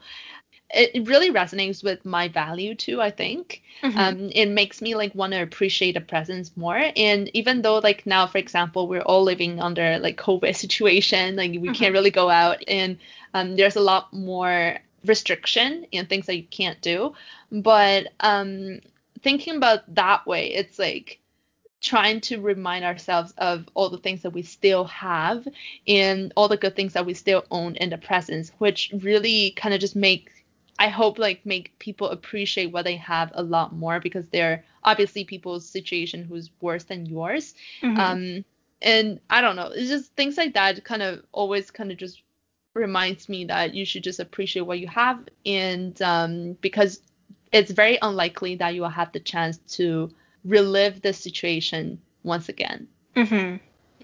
It really resonates with my value too, I think. Mhm. Um, it makes me like want to appreciate the presence more. And even though like now, for example, we're all living under like COVID <laughs> situation, like we can't really go out and um, there's a lot more restriction and things that you can't do. But um, thinking about that way, it's like trying to remind ourselves of all the things that we still have and all the good things that we still own in the presence, which really kind of just make I hope like make people appreciate what they have a lot more because they're obviously people's situation who's worse than yours. Mhm. Um and I don't know, it's just things like that kind of always kind of just reminds me that you should just appreciate what you have and um because it's very unlikely that you will have the chance to relive the situation once again. Mm-hmm.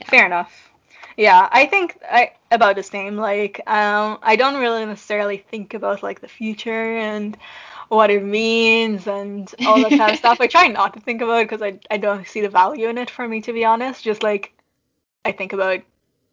Fair enough. Yeah, I think I about the same. Like, um, I don't really necessarily think about like the future and what it means and all that kind of <laughs> stuff. I try not to think about it because I I don't see the value in it for me to be honest. Just like I think about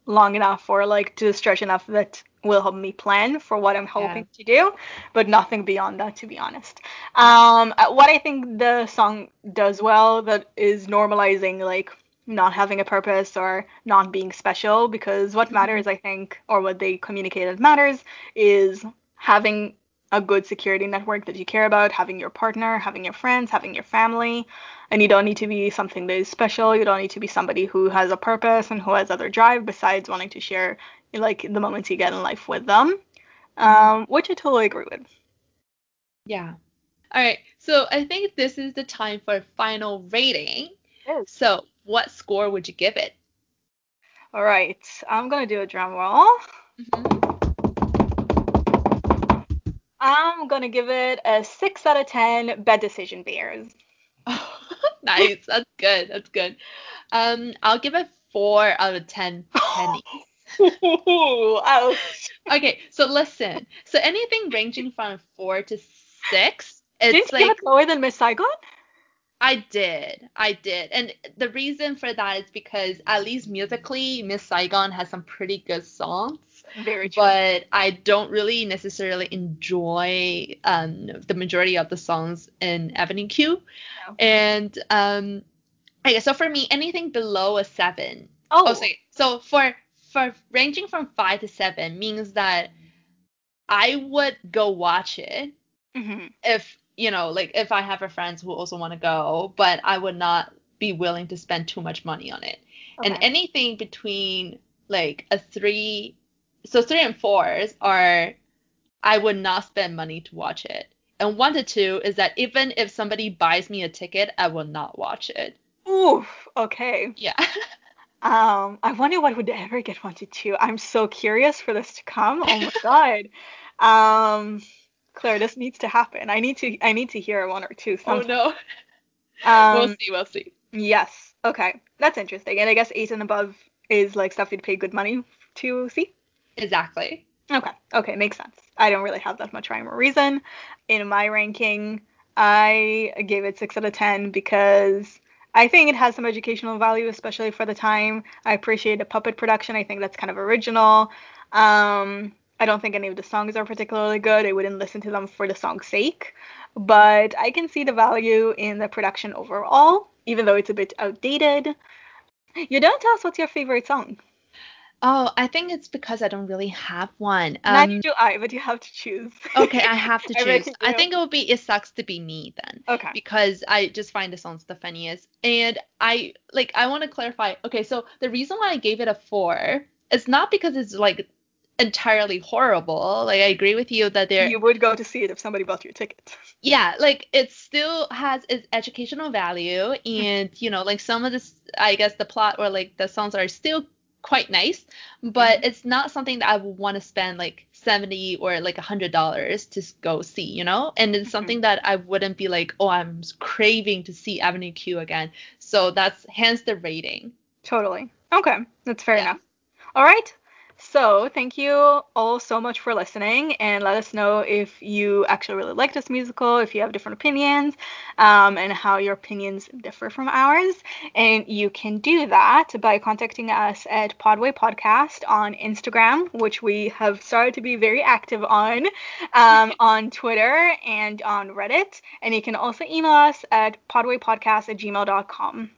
long enough or like to stretch enough that will help me plan for what I'm hoping to do, but nothing beyond that to be honest. Um, uh, what I think the song does well that is normalizing like not having a purpose or not being special because what matters I think or what they communicated matters is having a good security network that you care about, having your partner, having your friends, having your family, and you don't need to be something that is special. You don't need to be somebody who has a purpose and who has other drive besides wanting to share like the moments you get in life with them, um, which I totally agree with. Yeah. All right. So I think this is the time for final rating. Yes. So what score would you give it? All right, I'm gonna do a drum roll. Mhm. I'm gonna give it a six out of ten. Bad decision bears. <laughs> nice. That's good. That's good. Um, I'll give it four out of ten pennies. <laughs> Ooh. Okay, so listen. So anything ranging from four to six, it's like it lower than Miss Saigon? I did. I did. And the reason for that is because at least musically, Miss Saigon has some pretty good songs. Very true. But I don't really necessarily enjoy um, the majority of the songs in Avenue Q. No. And um, Okay, so for me, anything below a seven. Oh, Oh, sorry. So for for ranging from five to seven means that I would go watch it mhm. if you know, like if I have a friends who also want to go, but I would not be willing to spend too much money on it. And anything between like a three, so three and fours are, I would not spend money to watch it. And one to two is that even if somebody buys me a ticket, I will not watch it. Oof. Okay. Yeah. <laughs> Um, I wonder what would ever get one to two. I'm so curious for this to come. Oh my god. Um, Claire, this needs to happen. I need to. I need to hear one or two. oh no. Um, we'll see. We'll see. Yes. Okay. That's interesting. And I guess eight and above is like stuff you'd pay good money to see. Exactly. Okay. Okay. Makes sense. I don't really have that much rhyme or reason. In my ranking, I gave it six out of ten because I think it has some educational value, especially for the time. I appreciate a puppet production. I think that's kind of original. Um, I don't think any of the songs are particularly good. I wouldn't listen to them for the song's sake, but I can see the value in the production overall, even though it's a bit outdated. You don't tell us what's your favorite song. Oh, I think it's because I don't really have one. Neither Um, do I, but you have to choose. okay, I <laughs> have to I choose. I think it would be It Sucks to Be Me then. Okay. because I just find the songs the funniest. And I like I want to clarify. Okay, so the reason why I gave it a 4 is not because it's like entirely horrible. Like I agree with you that there You would go to see it if somebody bought you a ticket. <laughs> yeah, like it still has its educational value <laughs> and you know, like some of this I guess the plot or like the songs are still quite nice, but mm-hmm. it's not something that I would want to spend like 70 or like a hundred dollars to go see, you know? And it's mm-hmm. something that I wouldn't be like, oh, I'm craving to see Avenue Q again. So that's hence the rating. Totally. Okay, that's fair Yeah. enough. All right. So, thank you all so much for listening, and let us know if you actually really like this musical, if you have different opinions, um, and how your opinions differ from ours. And you can do that by contacting us at Podway Podcast on Instagram, which we have started to be very active on, um, <laughs> on Twitter and on Reddit. And you can also email us at podwaypodcast at gmail.com.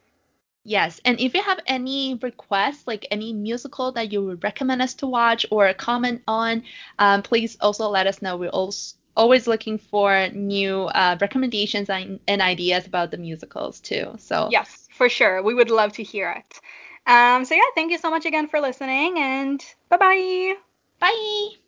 Yes, and if you have any requests, like any musical that you would recommend us to watch or comment on, um, please also let us know. We're always looking for new uh, recommendations and, and ideas about the musicals too. So Yes, for sure. We would love to hear it. Um, so yeah, thank you so much again for listening and bye bye bye.